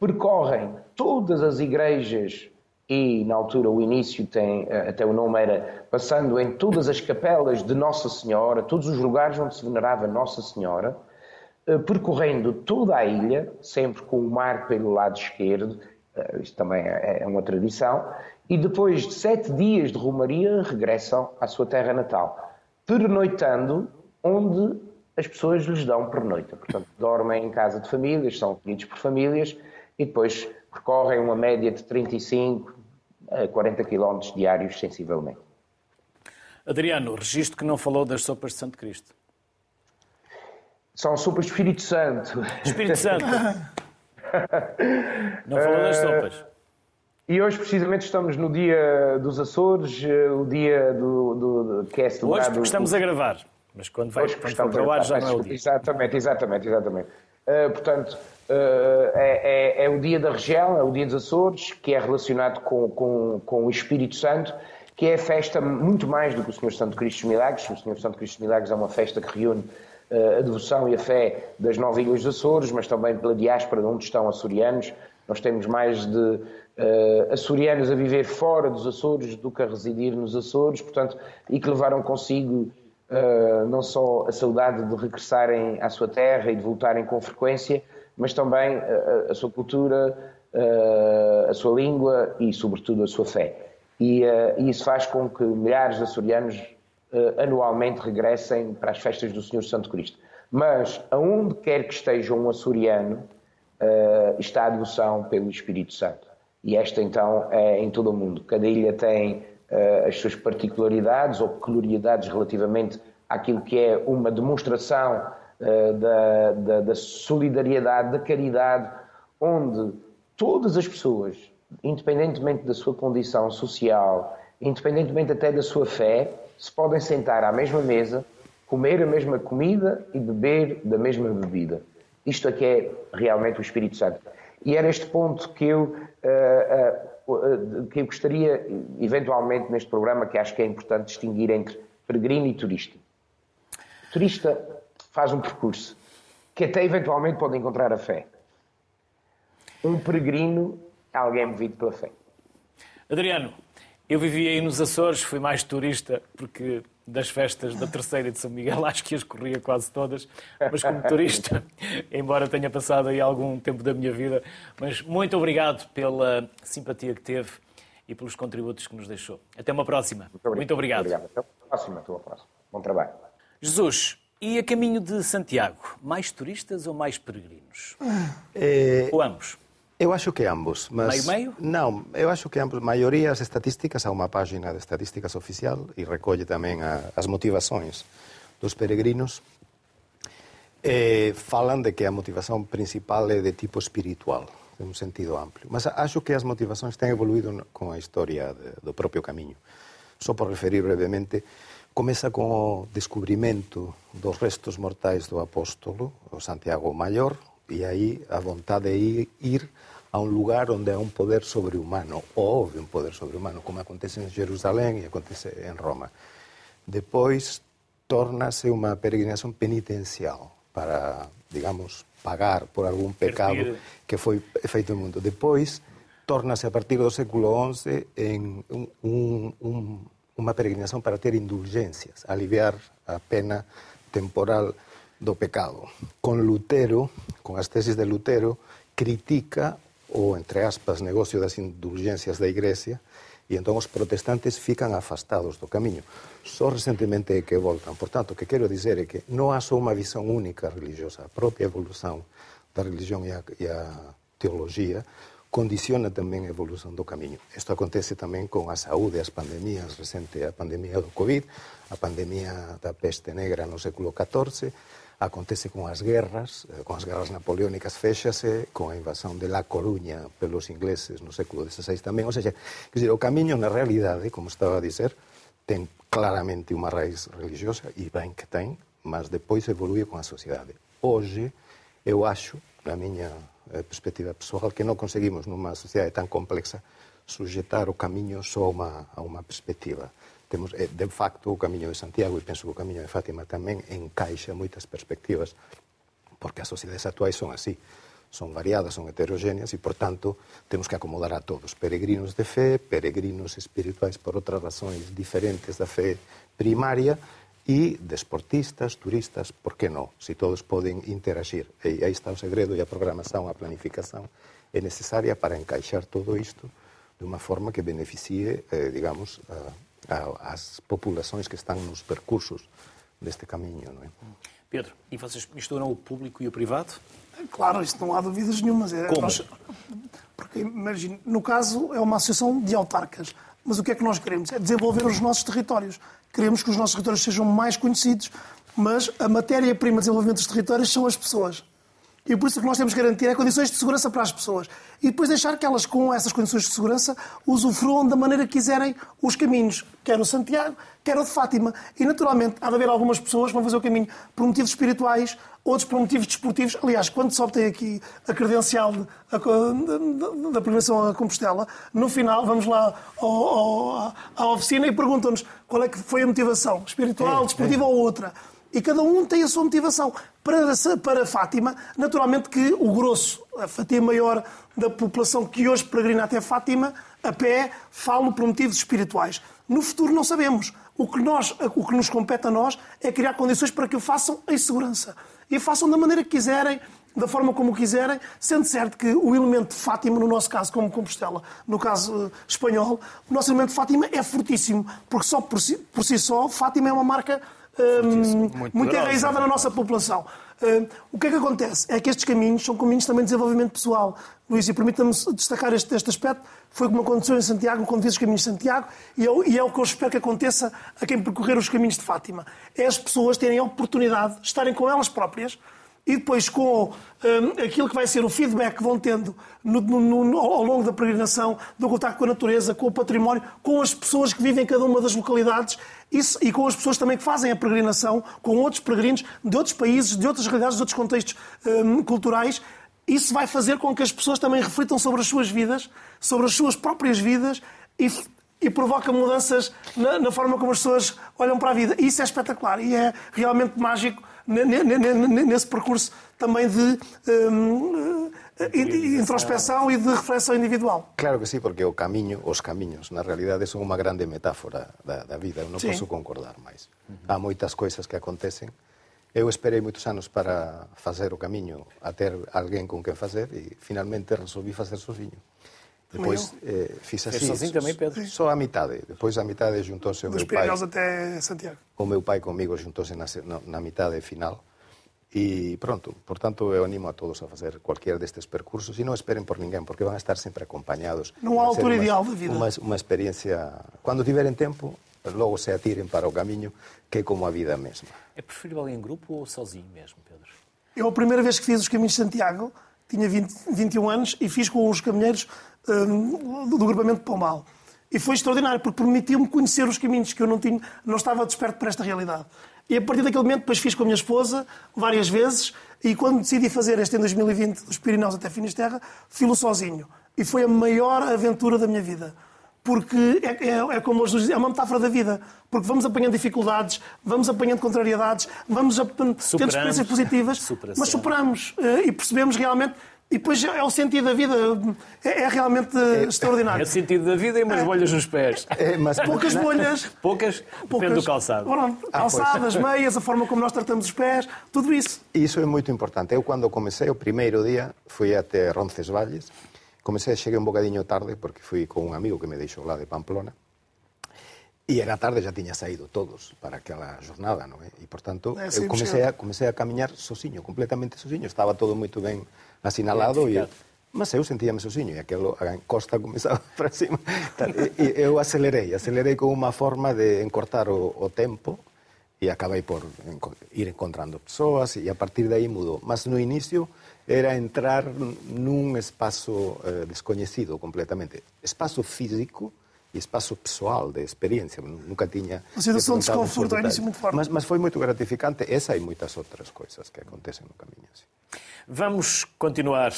percorrem todas as igrejas e na altura o início tem, eh, até o nome era passando em todas as capelas de Nossa Senhora, todos os lugares onde se venerava Nossa Senhora, eh, percorrendo toda a ilha, sempre com o mar pelo lado esquerdo eh, isto também é, é uma tradição, e depois de sete dias de romaria regressam à sua terra natal, pernoitando onde as pessoas lhes dão pernoita. Portanto, dormem em casa de famílias, são acolhidos por famílias e depois percorrem uma média de 35 a 40 quilómetros diários, sensivelmente. Adriano, registro que não falou das sopas de Santo Cristo. São sopas de Espírito Santo. Espírito Santo. Não falou das sopas. E hoje, precisamente, estamos no dia dos Açores, eh, o dia do, do, do que é celebrado... Hoje, porque estamos a gravar. Mas quando vai quando for para o ar já não é o dia. Exatamente, exatamente, exatamente. Uh, portanto, uh, é, é, é, o dia da região, é o dia dos Açores, que é relacionado com, com, com o Espírito Santo, que é a festa muito mais do que o Senhor Santo Cristo dos Milagres. O Senhor Santo Cristo dos Milagres é uma festa que reúne a devoção e a fé das nove ilhas dos Açores, mas também pela diáspora de onde estão açorianos. Nós temos mais de uh, açorianos a viver fora dos Açores do que a residir nos Açores, portanto, e que levaram consigo uh, não só a saudade de regressarem à sua terra e de voltarem com frequência, mas também a, a sua cultura, uh, a sua língua e, sobretudo, a sua fé. E, e isso faz com que milhares de açorianos anualmente regressem para as festas do Senhor Santo Cristo. Mas, aonde quer que esteja um açoriano, está a devoção pelo Espírito Santo. E esta então é em todo o mundo. Cada ilha tem uh, as suas particularidades ou peculiaridades relativamente àquilo que é uma demonstração da, da, da solidariedade, da caridade, onde todas as pessoas, independentemente da sua condição social, independentemente até da sua fé, se podem sentar à mesma mesa, comer a mesma comida e beber da mesma bebida. Isto é que é realmente o Espírito Santo. E era este ponto que eu, uh, uh, que eu gostaria, eventualmente, neste programa, que acho que é importante distinguir entre peregrino e turista. O turista faz um percurso que até eventualmente pode encontrar a fé. Um peregrino é alguém movido pela fé. Adriano, eu vivi aí nos Açores, fui mais turista, porque das festas da Terceira de São Miguel, acho que as corria quase todas, mas como turista, embora tenha passado aí algum tempo da minha vida, mas muito obrigado pela simpatia que teve e pelos contributos que nos deixou. Até uma próxima. Muito obrigado. Muito obrigado. obrigado. Até uma próxima. Até uma próxima. Bom trabalho. Jesus, e a caminho de Santiago, mais turistas ou mais peregrinos? É... Ou ambos? Eu acho que ambos. Mas... Meio, meio? Non, eu acho que ambos. Maiorías estatísticas há uma página de estatísticas oficial e recolle tamén a, as motivações dos peregrinos. Eh, falan de que a motivación principal é de tipo espiritual, de un sentido amplio. Mas acho que as motivacións ten evoluído con a historia de, do propio camiño. Só por referir brevemente, comeza con o descubrimento dos restos mortais do apóstolo, o Santiago Maior, e aí a vontade de ir a un lugar onde há un poder sobrehumano, ou houve un poder sobrehumano, como acontece en Jerusalén e acontece en Roma. Depois, tornase unha peregrinación penitencial para, digamos, pagar por algún pecado que foi feito no mundo. Depois, tornase a partir do século XI en un, un, un, unha peregrinación para ter indulgencias, aliviar a pena temporal do pecado. Con Lutero, con as tesis de Lutero, critica o, entre aspas, negocio das indulgencias da Igrecia e entón os protestantes fican afastados do camiño. Só recentemente é que voltan. Por tanto, o que quero dizer é que non há só unha visão única religiosa. A propia evolución da religión e a, e a teologia condiciona tamén a evolución do camiño. Isto acontece tamén con a saúde, as pandemias, recente a pandemia do COVID, a pandemia da peste negra no século XIV, acontece con as guerras, eh, con as guerras napoleónicas fechase, con a invasión de La Coruña pelos ingleses no século XVI tamén, ou seja, dizer, o camiño na realidade, como estaba a dizer, ten claramente unha raíz religiosa e ben que ten, mas depois evolui con a sociedade. Hoxe, eu acho, na miña eh, perspectiva pessoal, que non conseguimos nunha sociedade tan complexa sujetar o camiño só a unha, a unha perspectiva temos, eh, de facto, o Camiño de Santiago, e penso que o Camiño de Fátima tamén encaixa moitas perspectivas, porque as sociedades actuais son así, son variadas, son heterogéneas, e, por tanto, temos que acomodar a todos, peregrinos de fe, peregrinos espirituais por outras razóns diferentes da fe primaria, e desportistas, turistas, por que non? Se todos poden interagir. E aí está o segredo e a programación, a planificación é necesaria para encaixar todo isto de unha forma que beneficie, eh, digamos, a, às populações que estão nos percursos deste caminho. Não é? Pedro, e vocês misturam o público e o privado? Claro, isso não há dúvidas nenhumas. É, Como? Nós, porque, imagine, no caso, é uma associação de autarcas. Mas o que é que nós queremos? É desenvolver os nossos territórios. Queremos que os nossos territórios sejam mais conhecidos, mas a matéria-prima de desenvolvimento dos territórios são as pessoas. E por isso o que nós temos que garantir é condições de segurança para as pessoas. E depois deixar que elas, com essas condições de segurança, usufruam da maneira que quiserem os caminhos, quer o Santiago, quer o de Fátima. E, naturalmente, há de haver algumas pessoas que vão fazer o caminho por motivos espirituais, outros por motivos desportivos. Aliás, quando se obtém aqui a credencial da prevenção à Compostela, no final vamos lá ao, ao, à oficina e perguntam-nos qual é que foi a motivação, espiritual, é, desportiva é. ou outra. E cada um tem a sua motivação. Para, para Fátima, naturalmente que o grosso, a fatia maior da população que hoje peregrina até Fátima, a pé, falo por motivos espirituais. No futuro não sabemos. O que, nós, o que nos compete a nós é criar condições para que o façam em segurança. E façam da maneira que quiserem, da forma como quiserem, sendo certo que o elemento de Fátima, no nosso caso, como Compostela, no caso uh, espanhol, o nosso elemento de Fátima é fortíssimo, porque só por si, por si só, Fátima é uma marca um, muito, muito enraizada na nossa população. Um, o que é que acontece? É que estes caminhos são caminhos também de desenvolvimento pessoal. Luís, e permita-me destacar este, este aspecto, foi como aconteceu em Santiago, quando fiz os caminhos de Santiago, e é, e é, o que eu espero que aconteça a quem percorrer os caminhos de Fátima. É as pessoas terem a oportunidade de estarem com elas próprias, e depois com um, aquilo que vai ser o feedback que vão tendo no, no, no, ao longo da peregrinação, do contato com a natureza, com o património, com as pessoas que vivem em cada uma das localidades isso, e com as pessoas também que fazem a peregrinação, com outros peregrinos de outros países, de outras realidades, de outros contextos um, culturais. Isso vai fazer com que as pessoas também reflitam sobre as suas vidas, sobre as suas próprias vidas e e provoca mudanças na, na, forma como as pessoas olham para a vida. Isso é espetacular e é realmente mágico nesse percurso também de um, introspecção e de reflexão individual. Claro que sí, porque o camiño, os camiños, na realidade son unha grande metáfora da, da vida. Eu non sí. posso concordar máis. Uh -huh. Há moitas coisas que acontecen. Eu esperei moitos anos para facer o camiño a ter alguén con quen facer e finalmente resolvi facer sozinho. Depois eh, fiz así. sozinho também, Pedro? Só a metade. Depois a metade juntou-se o meu pai. Dos até Santiago. O meu pai comigo juntou-se na, na, na metade final. E pronto, portanto, eu animo a todos a fazer qualquer destes percursos e não esperem por ninguém, porque vão estar sempre acompanhados. Não há altura uma, ideal da vida. Uma, uma experiência, quando tiverem tempo, logo se atirem para o caminho, que é como a vida mesma. É preferível em grupo ou sozinho mesmo, Pedro? Eu, a primeira vez que fiz os caminhos de Santiago, tinha 20, 21 anos e fiz com os caminheiros um, do, do grupamento de Pombal. E foi extraordinário, porque permitiu-me conhecer os caminhos que eu não, tinha, não estava desperto para esta realidade. E a partir daquele momento, depois fiz com a minha esposa várias vezes. E quando decidi fazer este em 2020, dos Pirineus até Finisterra, filo sozinho. E foi a maior aventura da minha vida. Porque é, é, é como os dizem, é uma metáfora da vida. Porque vamos apanhando dificuldades, vamos apanhando contrariedades, vamos tendo experiências positivas, Superação. mas superamos eh, e percebemos realmente e depois é o sentido da vida, é, é realmente é, extraordinário. É o sentido da vida e umas é. bolhas nos pés. É, mas poucas bolhas. poucas, poucas, depende do calçado. Pronto, ah, calçadas, meias, a forma como nós tratamos os pés, tudo isso. Isso é muito importante. Eu, quando comecei, o primeiro dia, fui até Roncesvalles. Comecei, cheguei un bocadiño tarde, porque fui con un amigo que me deixou lá de Pamplona, E era tarde, já tiña saído todos para aquela jornada, non é? E, eh? portanto, é, eh, eu comecei a, comecei a camiñar sozinho, completamente sozinho. Estaba todo moito ben asinalado e... Mas eu sentíame sozinho e aquilo, a encosta comezaba para cima. E, e eu acelerei, acelerei con unha forma de encortar o, o tempo e acabei por ir encontrando persoas e a partir de aí mudou. Mas no inicio era entrar nun espazo eh, descoñecido completamente. Espazo físico e espazo pessoal de experiencia. Nunca tiña... Uma situação de desconforto ao início muito forte. Mas, mas foi muito gratificante. Essa e moitas outras coisas que acontecem no caminho. Assim. Vamos continuar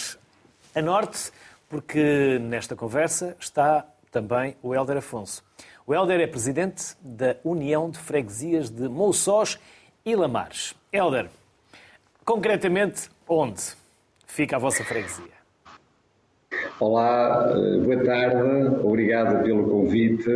a norte, porque nesta conversa está também o Helder Afonso. O Helder é presidente da União de Freguesias de Moussós e Lamares. Helder, concretamente, onde fica a vossa freguesia? Olá, eh, boa tarde, obrigado pelo convite.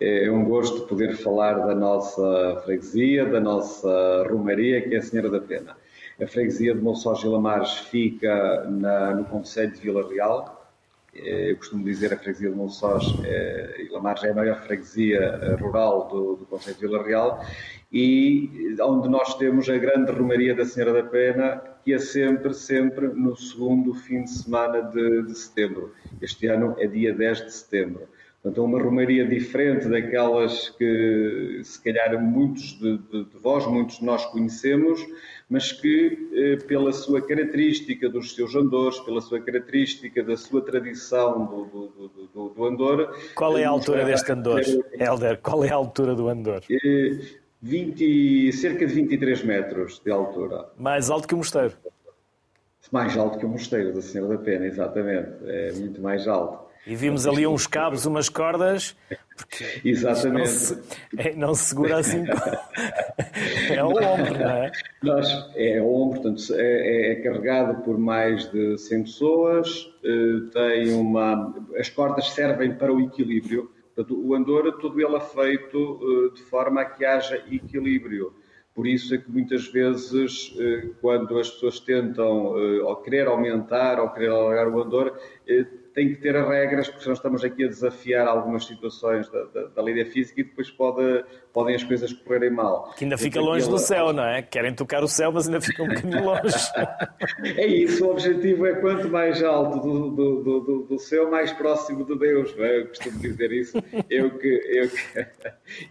É um gosto poder falar da nossa freguesia, da nossa romaria, que é a Senhora da Pena. A freguesia de Monçós e Lamares fica na, no Conselho de Vila Real. Eh, eu costumo dizer a freguesia de Monçós eh, e Lamares é a maior freguesia eh, rural do, do Conselho de Vila Real e onde nós temos a grande Romaria da Senhora da Pena, que é sempre, sempre no segundo fim de semana de, de setembro. Este ano é dia 10 de setembro. Portanto, é uma romaria diferente daquelas que, se calhar, muitos de, de, de vós, muitos de nós conhecemos, mas que, eh, pela sua característica dos seus andores, pela sua característica da sua tradição do, do, do, do andor... Qual é a altura deste andor, Helder? Qual é a altura do andor? 20, eh, cerca de 23 metros de altura. Mais alto que o mosteiro? Mais alto que o mosteiro da Senhora da Pena, exatamente. É muito mais alto. E vimos ali uns cabos, umas cordas. Exatamente. Não se, é, não se segura assim. é o ombro, não é? Nós, é o ombro, portanto, é, é, carregado por mais de 100 pessoas. Eh, tem uma. As cordas servem para o equilíbrio. Portanto, o andor, todo ele é feito eh, de forma a que haja equilíbrio. Por isso é que muitas vezes, eh, quando as pessoas tentam ou querer aumentar ou querer alargar o andor, tem que ter regras, porque nós estamos aqui a desafiar algumas situações da, da, da lei da física e depois pode, podem as coisas correrem mal. Que ainda fica longe do céu, não é? Querem tocar o céu, mas ainda ficam um bocadinho longe. é isso, o objetivo é quanto mais alto do, do, do, do céu, mais próximo de Deus. Não é? Eu costumo dizer isso. Eu que, eu que,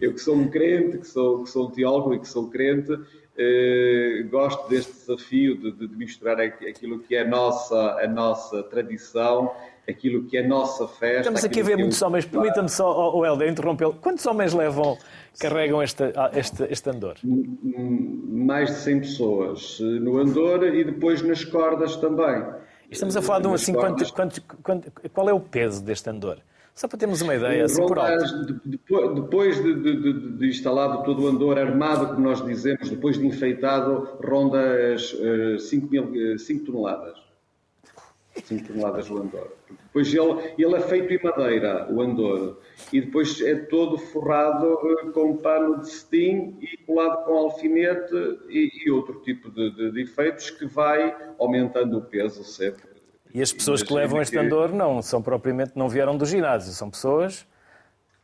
eu que sou um crente, que sou, que sou um teólogo e que sou crente, eh, gosto deste desafio de, de, misturar aquilo que é a nossa, a nossa tradição aquilo que é nossa festa. Estamos aqui a ver muitos homens, permita-me só, o Helder, interrompê-lo. Quantos homens levam, carregam este, este, este andor? Mais de 100 pessoas no andor e depois nas cordas também. Estamos a falar de um assim, quanto, quanto, quanto, qual é o peso deste andor? Só para termos uma ideia, assim por alto. Depois de, de, de, instalado todo o andor armado, como nós dizemos, depois de enfeitado, ronda as 5, eh, mil, 5 eh, toneladas. 5 toneladas o andor. Depois ele, ele é feito em madeira, o andor, e depois é todo forrado uh, com pano de cetim e colado com alfinete e, e outro tipo de, de, de, efeitos que vai aumentando o peso sempre. E as pessoas que levam este andor não são propriamente, não vieram do ginásio, são pessoas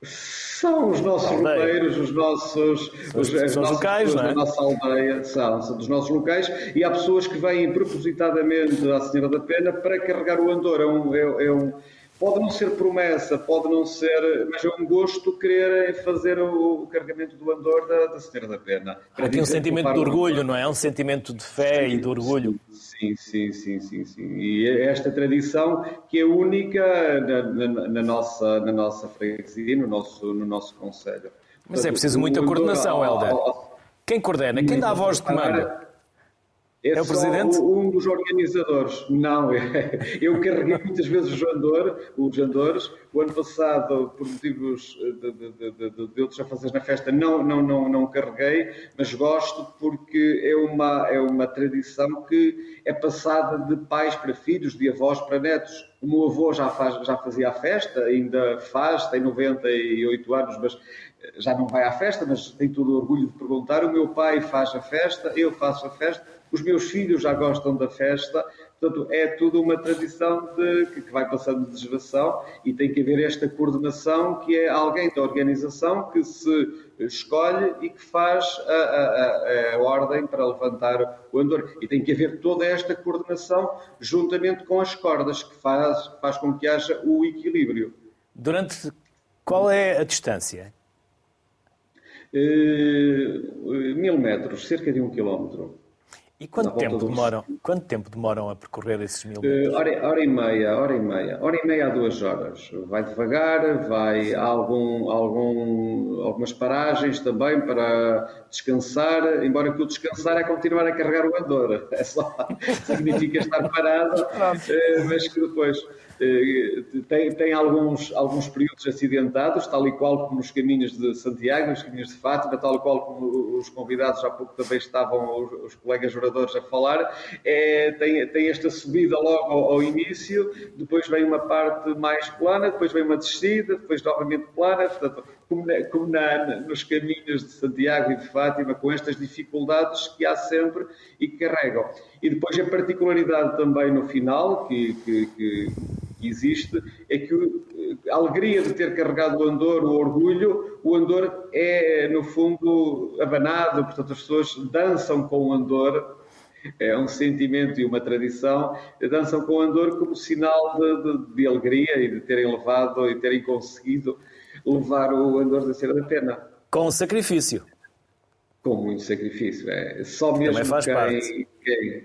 são os nossos roteiros, os nossos, os, as são nossas locais, pessoas é? da nossa aldeia, são, são dos nossos locais, e há pessoas que vêm propositadamente à Senhora da Pena para carregar o andor. É um, é, é um, pode não ser promessa, pode não ser, mas é um gosto querer fazer o, carregamento do andor da, da Senhora da Pena. Há aqui um sentimento de orgulho, não é? Um sentimento de fé sim, e de orgulho. Sim, sim, sim, sim, sim. E é esta tradição que é única na, na, na nossa, na nossa freguesia, no nosso, no nosso conselho. Mas é preciso muita coordenação, Helder. Quem coordena? Quem dá a voz de comando? É, é o presidente? um dos organizadores. Não, eu carreguei muitas vezes o Jandor, os Jandores. O ano passado, por motivos de, de, de, de outros afazeres na festa, não, não, não, não carreguei, mas gosto porque é uma, é uma tradição que é passada de pais para filhos, de avós para netos. O meu avô já, faz, já fazia a festa, ainda faz, tem 98 anos, mas já não vai à festa, mas tem todo o orgulho de perguntar. O meu pai faz a festa, eu faço a festa os meus filhos já gostam da festa, portanto, é tudo uma tradição de, que, que vai passando de geração e tem que haver esta coordenação que é alguém da organização que se escolhe e que faz a, a, a, ordem para levantar o andor. E tem que haver toda esta coordenação juntamente com as cordas, que faz, faz com que haja o equilíbrio. Durante. Qual é a distância? Uh, mil metros, cerca de um quilómetro. E quanto tempo, demoram, quanto tempo demoram a percorrer esses mil metros? Uh, hora, hora, e meia, hora e meia. Hora e meia a duas horas. Vai devagar, vai algum, algum, algumas paragens também para descansar, embora que o descansar é continuar a carregar o andor. É só, significa estar parado, uh, mas que depois eh, tem, tem alguns, alguns períodos acidentados, tal e qual como nos caminhos de Santiago, nos caminhos de Fátima, tal e qual como os convidados há pouco também estavam, os, os colegas oradores, a falar. É, tem, tem esta subida logo ao, ao, início, depois vem uma parte mais plana, depois vem uma descida, depois novamente plana. Portanto, como, na, como na, nos caminhos de Santiago e de Fátima, com estas dificuldades que há sempre e que carregam. E depois a particularidade também no final, que, que, que que existe é que a alegria de ter carregado o Andor, o orgulho, o Andor é, no fundo, abanado, portanto, as pessoas dançam com o Andor é um sentimento e uma tradição, dançam com andor como sinal de, de, de alegria e de terem levado e terem conseguido levar o andor da Cera da Pena. Com sacrifício. Com muito sacrifício. É. Só mesmo Também faz quem, parte. Quem,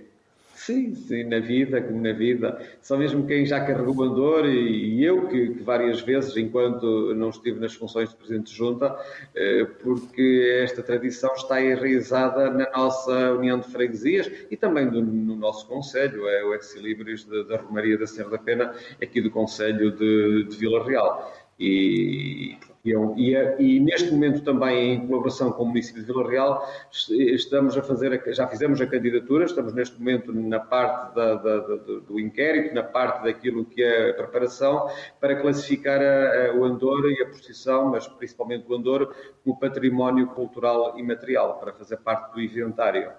Sim, sim, na vida, como na vida. Só mesmo quem já carregou o andor e, eu, que, que, várias vezes, enquanto não estive nas funções de Presidente de Junta, eh, porque esta tradição está enraizada na nossa União de Freguesias e também do, no nosso Conselho, é o Ex-Libris da Romaria da Serra da Pena, aqui do Conselho de, de Vila Real. E, e, e, neste momento também em colaboração com o município de Vila Real estamos a fazer, já fizemos a candidatura, estamos neste momento na parte da, da, da, do inquérito, na parte daquilo que é a preparação para classificar a, a, o Andor e a procissão, mas principalmente o Andor, como património cultural e material, para fazer parte do inventário.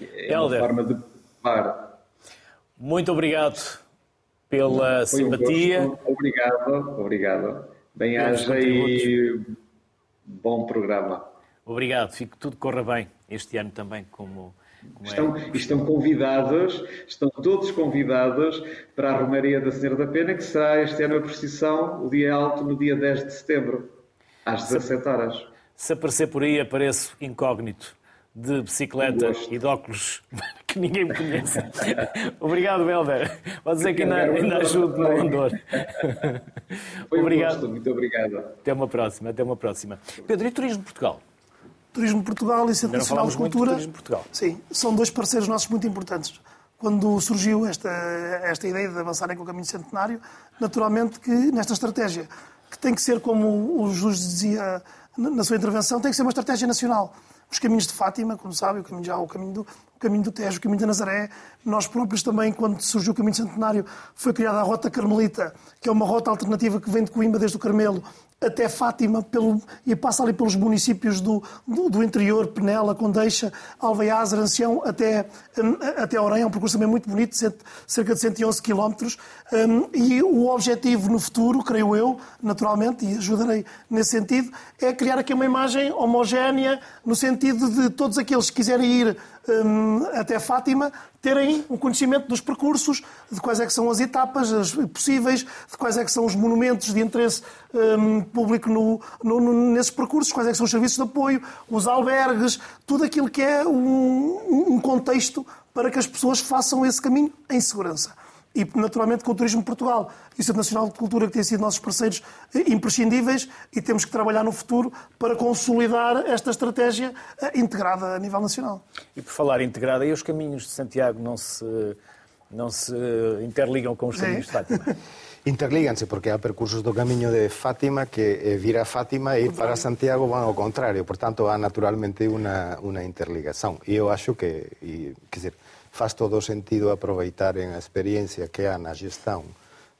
É Helder, uma forma de preparar. Muito obrigado pela Foi simpatia. Um obrigado, obrigado. Bem-aja e bom programa. Obrigado, fico que tudo corra bem este ano também, como, como estão, é. estão convidados, estão todos convidados para a Romaria da Senhora da Pena, que será este ano a procissão, o dia alto, no dia 10 de setembro, às 17 horas. Se aparecer por aí, apareço incógnito de bicicleta e de óculos que ninguém me conhece. Obrigado, Belder. Pode dizer que ainda, ainda ajudo no Andor. Foi obrigado. Um gosto, muito obrigado. Até uma próxima, até uma próxima. Pedro, e Turismo de Portugal? Turismo de Portugal e Centro Nacional de Cultura. Turismo de Portugal. Sim, são dois parceiros nossos muito importantes. Quando surgiu esta, esta ideia de avançarem com o caminho centenário, naturalmente que nesta estratégia, que tem que ser, como o Jus dizia na sua intervenção, tem que ser uma estratégia nacional os caminhos de Fátima, como sabe, o caminho já o caminho do, o caminho do Tejo, o caminho da Nazaré. Nós próprios também, quando surgiu o caminho centenário, foi criada a Rota Carmelita, que é uma rota alternativa que vem de Coimbra desde o Carmelo até Fátima pelo, e passa ali pelos municípios do, do, do interior, Penela, Condeixa, Alveiaz, Ancião, até, um, até Orem. É um percurso também muito bonito, cerca de 111 quilómetros. Um, e o objetivo no futuro, creio eu, naturalmente, e ajudarei nesse sentido, é criar aqui uma imagem homogénea, no sentido de todos aqueles que quiserem ir até Fátima terem um conhecimento dos percursos, de quais é que são as etapas as possíveis, de quais é que são os monumentos de interesse um, público no, no, no, nesses percursos, quais é que são os serviços de apoio, os albergues, tudo aquilo que é um, um contexto para que as pessoas façam esse caminho em segurança e, naturalmente, com o Turismo de Portugal e o Centro Nacional de Cultura, que têm sido nossos parceiros eh, imprescindíveis e temos que trabalhar no futuro para consolidar esta estratégia eh, integrada a nível nacional. E por falar integrada, e os caminhos de Santiago não se, não se interligam com os caminhos de Fátima? Interligan-se porque há percursos do caminho de Fátima que vir a Fátima e para Santiago vão ao contrário. Portanto, há naturalmente uma, uma interligação. E eu acho que, e, quer dizer, faz todo o sentido aproveitar a experiencia que há na gestão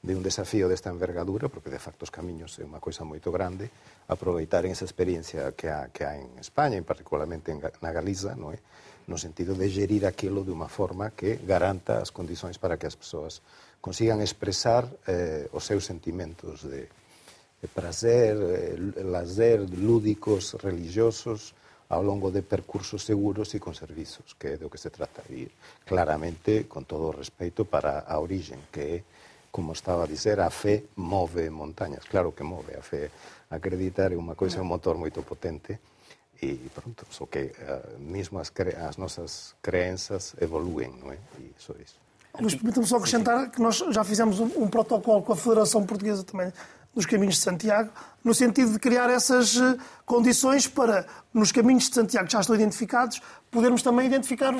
de un desafío desta envergadura, porque de facto os camiños é unha coisa moito grande, aproveitar esa experiencia que há, que há en España, e particularmente en, na Galiza, non é? no sentido de gerir aquilo de unha forma que garanta as condicións para que as persoas consigan expresar eh, os seus sentimentos de, de prazer, eh, lazer, lúdicos, religiosos, ao longo de percursos seguros e con servizos, que é do que se trata. E claramente, con todo o respeito para a origen, que é, como estaba a dizer, a fe move montañas. Claro que move, a fe acreditar é unha coisa, un motor moito potente, e pronto, só que uh, mesmo as, cre as nosas creenças evoluen, non é? E iso é iso. Luís, permita-me só acrescentar que nós já fizemos um, um protocolo com a Federação Portuguesa também nos caminhos de Santiago, no sentido de criar essas eh, condições para, nos caminhos de Santiago que já estão identificados, podermos também identificar,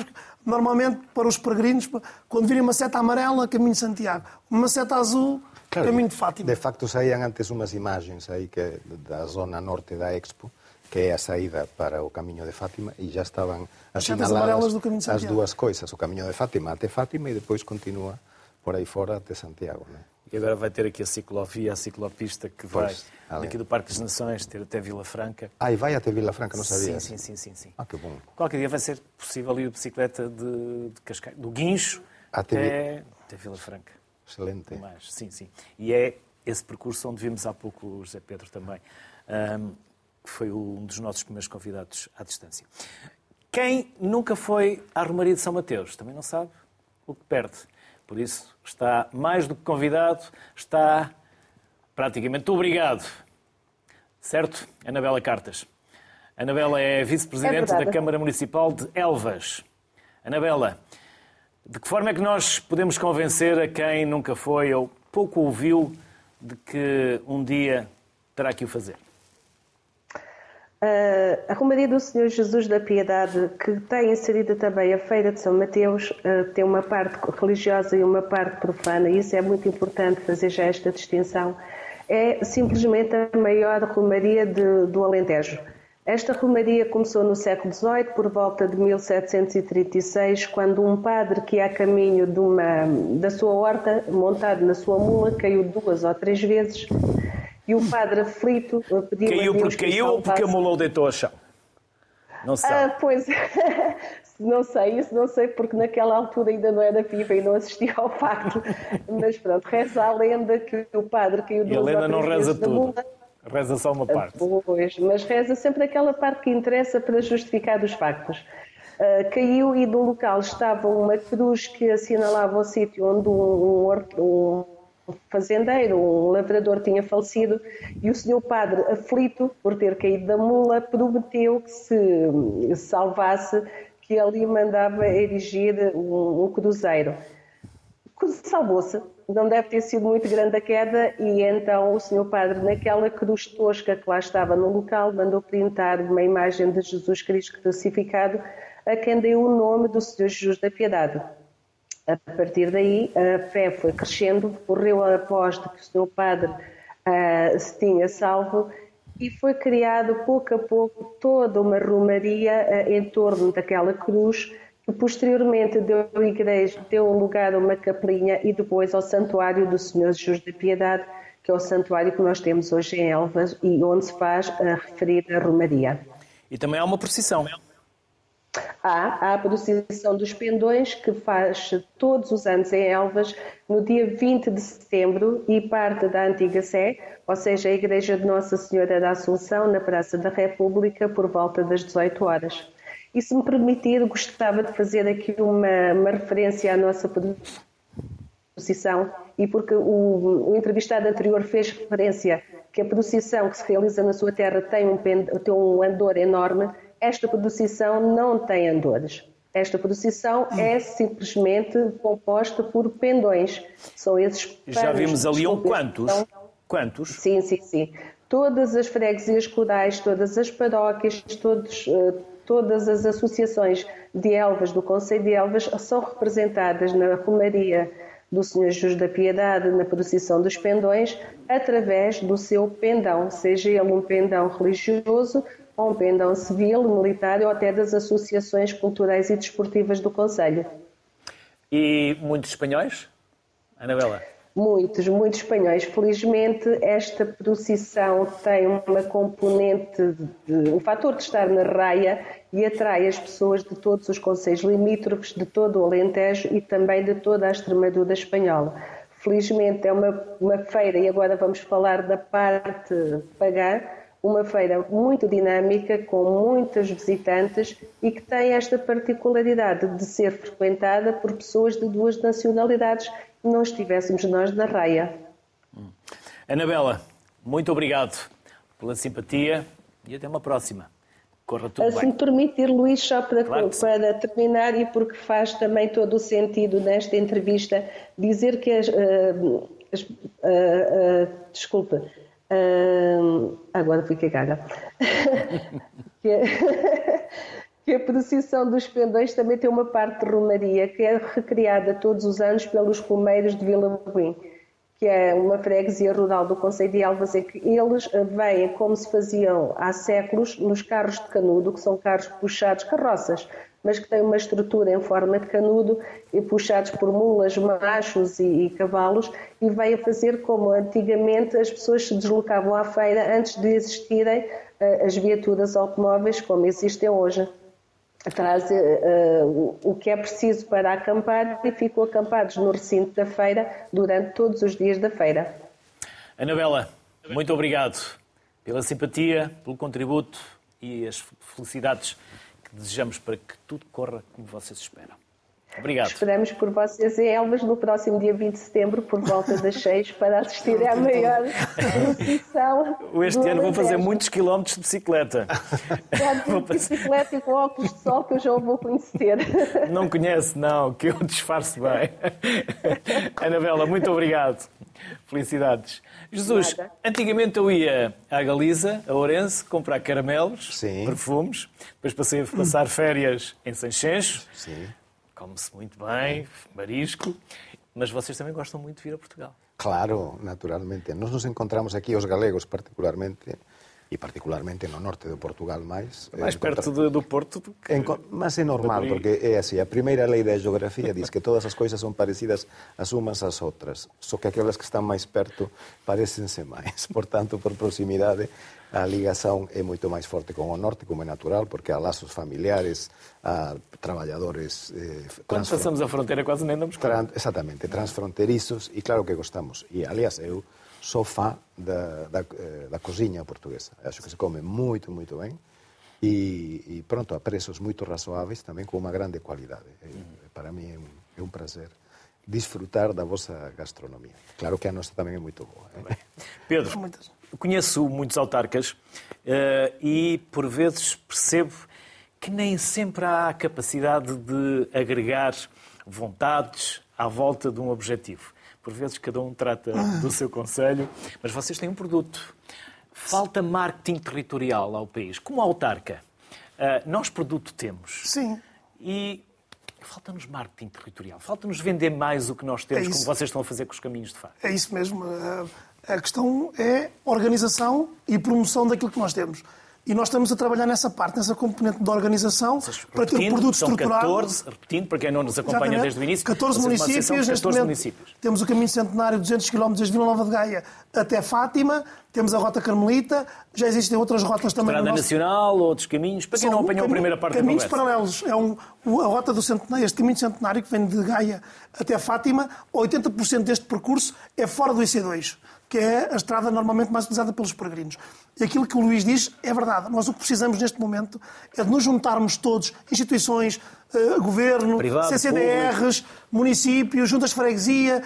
normalmente, para os peregrinos, quando virem uma seta amarela, caminho de Santiago, uma seta azul, claro, caminho de Fátima. De facto, saíam antes umas imagens aí que, da zona norte da Expo, que é a saída para o caminho de Fátima, e já estavam assinaladas as duas coisas, o caminho de Fátima até Fátima e depois continua por aí fora até Santiago. Né? E agora vai ter aqui a ciclovia, a ciclopista que vai pois, daqui do Parque das Nações ter até Vila Franca. Ah, e vai até Vila Franca, não sabia? Sim, sim, sim, sim, sim. Ah, que bom. Qualquer dia vai ser possível ir de bicicleta de, de Cascais, do Guincho até, até, Vila Franca. Excelente. Mas, sim, sim. E é esse percurso onde vimos há pouco o José Pedro também, que foi um dos nossos primeiros convidados à distância. quem nunca foi à Romaria de São Mateus também não sabe o que perde. Por isso, está mais do que convidado, está praticamente obrigado. Certo, Anabela Cartas? Anabela é vice-presidente é da Câmara Municipal de Elvas. Anabela, de que forma é que nós podemos convencer a quem nunca foi ou pouco ouviu de que um dia terá que o fazer? Uh, a Romaria do Senhor Jesus da Piedade, que tem inserida também a Feira de São Mateus, uh, tem uma parte religiosa e uma parte profana, e isso é muito importante fazer já esta distinção. É simplesmente a maior Romaria de, do Alentejo. Esta Romaria começou no século XVIII, por volta de 1736, quando um padre que ia a caminho uma, da sua horta, montado na sua mula, caiu duas ou três vezes e o padre aflito pediu caiu a porque Caiu ou porque amolou deitou a chão? Não sei. Ah, pois, não sei, isso não sei, porque naquela altura ainda não era viva e não assistia ao facto. Mas pronto, reza a lenda que o padre caiu duas E a lenda não reza tudo. Mula. Reza só uma parte. Pois, mas reza sempre aquela parte que interessa para justificar os factos. Uh, caiu e no local estava uma cruz que assinalava o sítio onde um, um, um fazendeiro, um lavrador tinha falecido e o senhor padre, aflito por ter caído da mula, prometeu que se salvasse, que ali mandava erigir um, um cruzeiro. Salvou-se, não deve ter sido muito grande a queda e então o senhor padre, naquela cruz tosca que lá estava no local, mandou pintar uma imagem de Jesus Cristo crucificado a quem deu o nome do Senhor Jesus da Piedade. A partir daí, a fé foi crescendo, correu após de que o Senhor Padre uh, se tinha salvo e foi criado pouco a pouco toda uma romaria uh, em torno daquela cruz que posteriormente deu, igreja, deu lugar a uma capelinha e depois ao santuário do Senhor Jesus da Piedade, que é o santuário que nós temos hoje em Elvas e onde se faz a referida romaria. E também há uma procissão. Há a procissão dos pendões, que faz todos os anos em Elvas, no dia 20 de setembro, e parte da Antiga Sé, ou seja, a Igreja de Nossa Senhora da Assunção, na Praça da República, por volta das 18 horas. E se me permitir, gostava de fazer aqui uma, uma referência à nossa procissão, e porque o, o entrevistado anterior fez referência que a procissão que se realiza na sua terra tem um, tem um andor enorme, esta procissão não tem andores. Esta procissão é simplesmente composta por pendões. São esses Já vimos ali um quantos? São... Quantos? Sim, sim, sim. Todas as freguesias corais, todas as paróquias, todos, eh, todas as associações de Elvas, do Conselho de Elvas, são representadas na Romaria do Senhor Jesus da Piedade, na procissão dos pendões, através do seu pendão, seja ele um pendão religioso ou pendão civil, militar ou até das associações culturais e desportivas do Conselho. E muitos espanhóis? Anabela? Muitos, muitos espanhóis. Felizmente, esta procissão tem uma componente, de, um fator de estar na raia e atrai as pessoas de todos os conselhos limítrofes, de todo o Alentejo e também de toda a Extremadura espanhola. Felizmente é uma, uma feira, e agora vamos falar da parte pagã, uma feira muito dinâmica, com muitos visitantes e que tem esta particularidade de ser frequentada por pessoas de duas nacionalidades, que não estivéssemos nós na raia. Anabela, muito obrigado pela simpatia e até uma próxima. Corra tudo Se me permitir, Luís, só para, claro para terminar e porque faz também todo o sentido nesta entrevista, dizer que as, uh, as uh, uh, desculpa, agora fui cagada. que, a, que a procissão dos pendões também tem uma parte de romaria que é recriada todos os anos pelos romeiros de Vila Buim, que é uma freguesia rural do Conselho de Elvas, em que eles vêm como se faziam há séculos nos carros de canudo, que são carros puxados, carroças, mas que têm uma estrutura em forma de canudo e puxados por mulas, machos e, e cavalos, e vai a fazer como antigamente as pessoas se deslocavam à feira antes de existirem uh, as viaturas automóveis como existem hoje. Traz uh, o que é preciso para acampar e ficam acampados no recinto da feira durante todos os dias da feira. Anabela, muito obrigado pela simpatia, pelo contributo e as felicidades que desejamos para que tudo corra como vocês esperam. Obrigado. Esperamos por vocês em Elvas no próximo dia 20 de setembro, por volta das 6, para assistir à maior procissão. Este ano vou fazer muitos quilómetros de bicicleta. Pode de bicicleta e com óculos de sol que eu já o vou conhecer. Não conhece, não, que eu disfarce bem. Anabela, muito obrigado. Felicidades. Jesus, Nada. antigamente eu ia à Galiza, a Ourense, comprar caramelos, Sim. perfumes, depois passei a passar férias em Sanxenxo. Sim come-se muito bem, marisco, mas vocês também gostam muito de vir a Portugal. Claro, naturalmente. Nós nos encontramos aqui, os galegos particularmente, e particularmente no norte de Portugal máis. Mais perto do, do Porto do que... Enco... Mas é normal, porque é así. A primeira lei da geografía diz que todas as coisas son parecidas as umas ás outras, só que aquelas que están máis perto parecense máis. Por tanto, por proximidade, a ligación é moito máis forte con o norte, como é natural, porque há lazos familiares, há traballadores... Eh, Quando pasamos a fronteira quase nem damos conta. Exactamente, transfronterizos, e claro que gostamos. E, aliás, eu sou fã da, da, eh, da cozinha portuguesa. Acho que se come moito, moito ben. E, e pronto, a preços moito razoáveis, tamén con unha grande cualidade. Mm. Para mí é un, é un prazer disfrutar da vosa gastronomía. Claro que a nosa tamén é moito boa. Eh? Pedro, conheço muitos autarcas uh, e, por vezes, percebo que nem sempre há a capacidade de agregar vontades à volta de um objetivo. Por vezes, cada um trata do seu conselho, mas vocês têm um produto. Falta marketing territorial ao país. Como autarca, uh, nós produto temos. Sim. E falta-nos marketing territorial, falta-nos vender mais o que nós temos, é como vocês estão a fazer com os caminhos de fato. É isso mesmo. A questão é organização e promoção daquilo que nós temos. E nós estamos a trabalhar nessa parte, nessa componente da organização, para ter um produto são estruturado. 14, repetindo, para quem não nos acompanha Exatamente, desde o início, 14 municípios, neste 14 momento, municípios. Temos o caminho centenário, 200 km desde Vila Nova de Gaia até Fátima, temos a Rota Carmelita, já existem outras rotas também. Estrada nosso... Nacional, outros caminhos, para quem não apanhou a primeira parte Caminhos paralelos, é um, a Rota do Centenário, este caminho centenário que vem de Gaia até Fátima, 80% deste percurso é fora do IC2 que é a estrada normalmente mais utilizada pelos peregrinos. E aquilo que o Luís diz é verdade. Nós o que precisamos neste momento é de nos juntarmos todos, instituições, eh, governo, Privado, CCDRs, público. municípios, juntas de freguesia,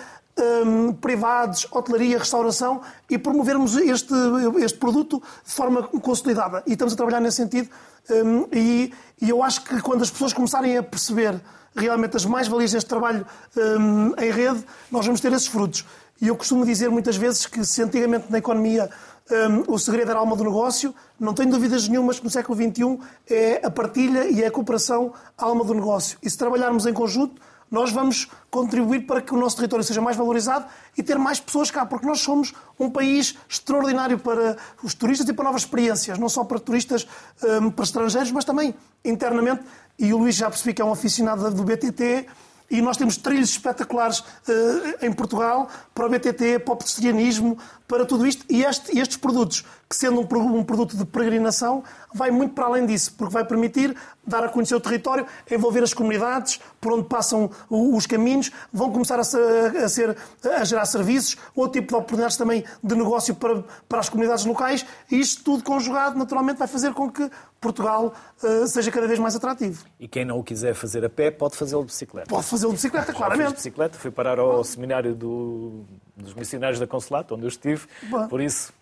um, privados, hotelaria, restauração e promovermos este, este produto de forma consolidada. E estamos a trabalhar nesse sentido. Um, e, e, eu acho que quando as pessoas começarem a perceber realmente as mais-valias deste trabalho um, em rede, nós vamos ter esses frutos. E eu costumo dizer muitas vezes que se antigamente na economia um, o segredo era a alma do negócio, não tenho dúvidas nenhumas que no século XXI é a partilha e é a cooperação a alma do negócio. E se trabalharmos em conjunto, nós vamos contribuir para que o nosso território seja mais valorizado e ter mais pessoas cá, porque nós somos um país extraordinário para os turistas e para novas experiências, não só para turistas, um, para estrangeiros, mas também internamente. E o Luís já percebi que é um aficionado do BTT e nós temos trilhos espetaculares uh, em Portugal para o BTT, para o pedestrianismo, para tudo isto. E este, estes produtos, que sendo um, um, produto de peregrinação, vai muito para além disso, porque vai permitir dar a conhecer o território, envolver as comunidades, por onde passam os caminhos, vão começar a, ser, a, ser, a gerar serviços, outro tipo de oportunidades também de negócio para, para as comunidades locais, e isto tudo conjugado, naturalmente, vai fazer com que Portugal uh, seja cada vez mais atrativo. E quem não o quiser fazer a pé, pode fazê-lo de bicicleta. Pode fazê-lo de bicicleta, claramente. de bicicleta, fui parar ao seminário do, dos missionários da Consulata, onde eu estive, Bom. por isso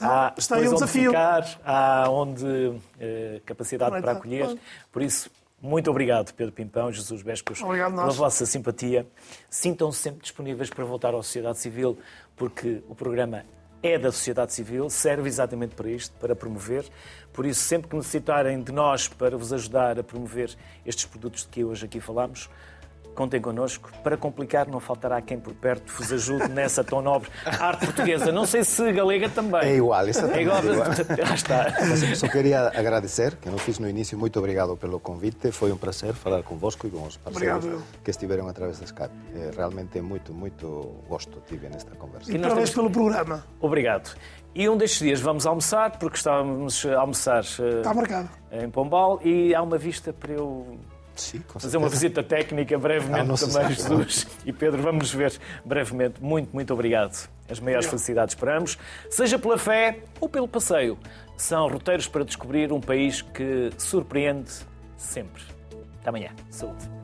há está aí um desafio. Ficar, há onde eh, capacidade para então, acolher. Por isso, muito obrigado, Pedro Pimpão, Jesus Bescos, pela vossa simpatia. Sintam-se sempre disponíveis para voltar à sociedade civil, porque o programa é da sociedade civil, serve exatamente para isto, para promover. Por isso, sempre que necessitarem de nós para vos ajudar a promover estes produtos de que hoje aqui falamos, contem connosco. Para complicar, não faltará quem por perto vos ajude nessa tão nobre arte portuguesa. Não sei se galega também. É igual, isso é igual. igual. Já está. Mas só queria agradecer, que não fiz no início, muito obrigado pelo convite. Foi um prazer falar convosco e com os parceiros obrigado. que estiveram através da Skype. É, realmente muito, muito gosto tive nesta conversa. E parabéns temos... pelo programa. Obrigado. E um destes dias vamos almoçar, porque estávamos a almoçar eh, Está marcado. em Pombal e há uma vista para eu Sim, fazer uma visita técnica brevemente também, Jesus e Pedro. Vamos nos ver brevemente. Muito, muito obrigado. As maiores felicidades para ambos, seja pela fé ou pelo passeio. São roteiros para descobrir um país que surpreende sempre. Até amanhã. Saúde.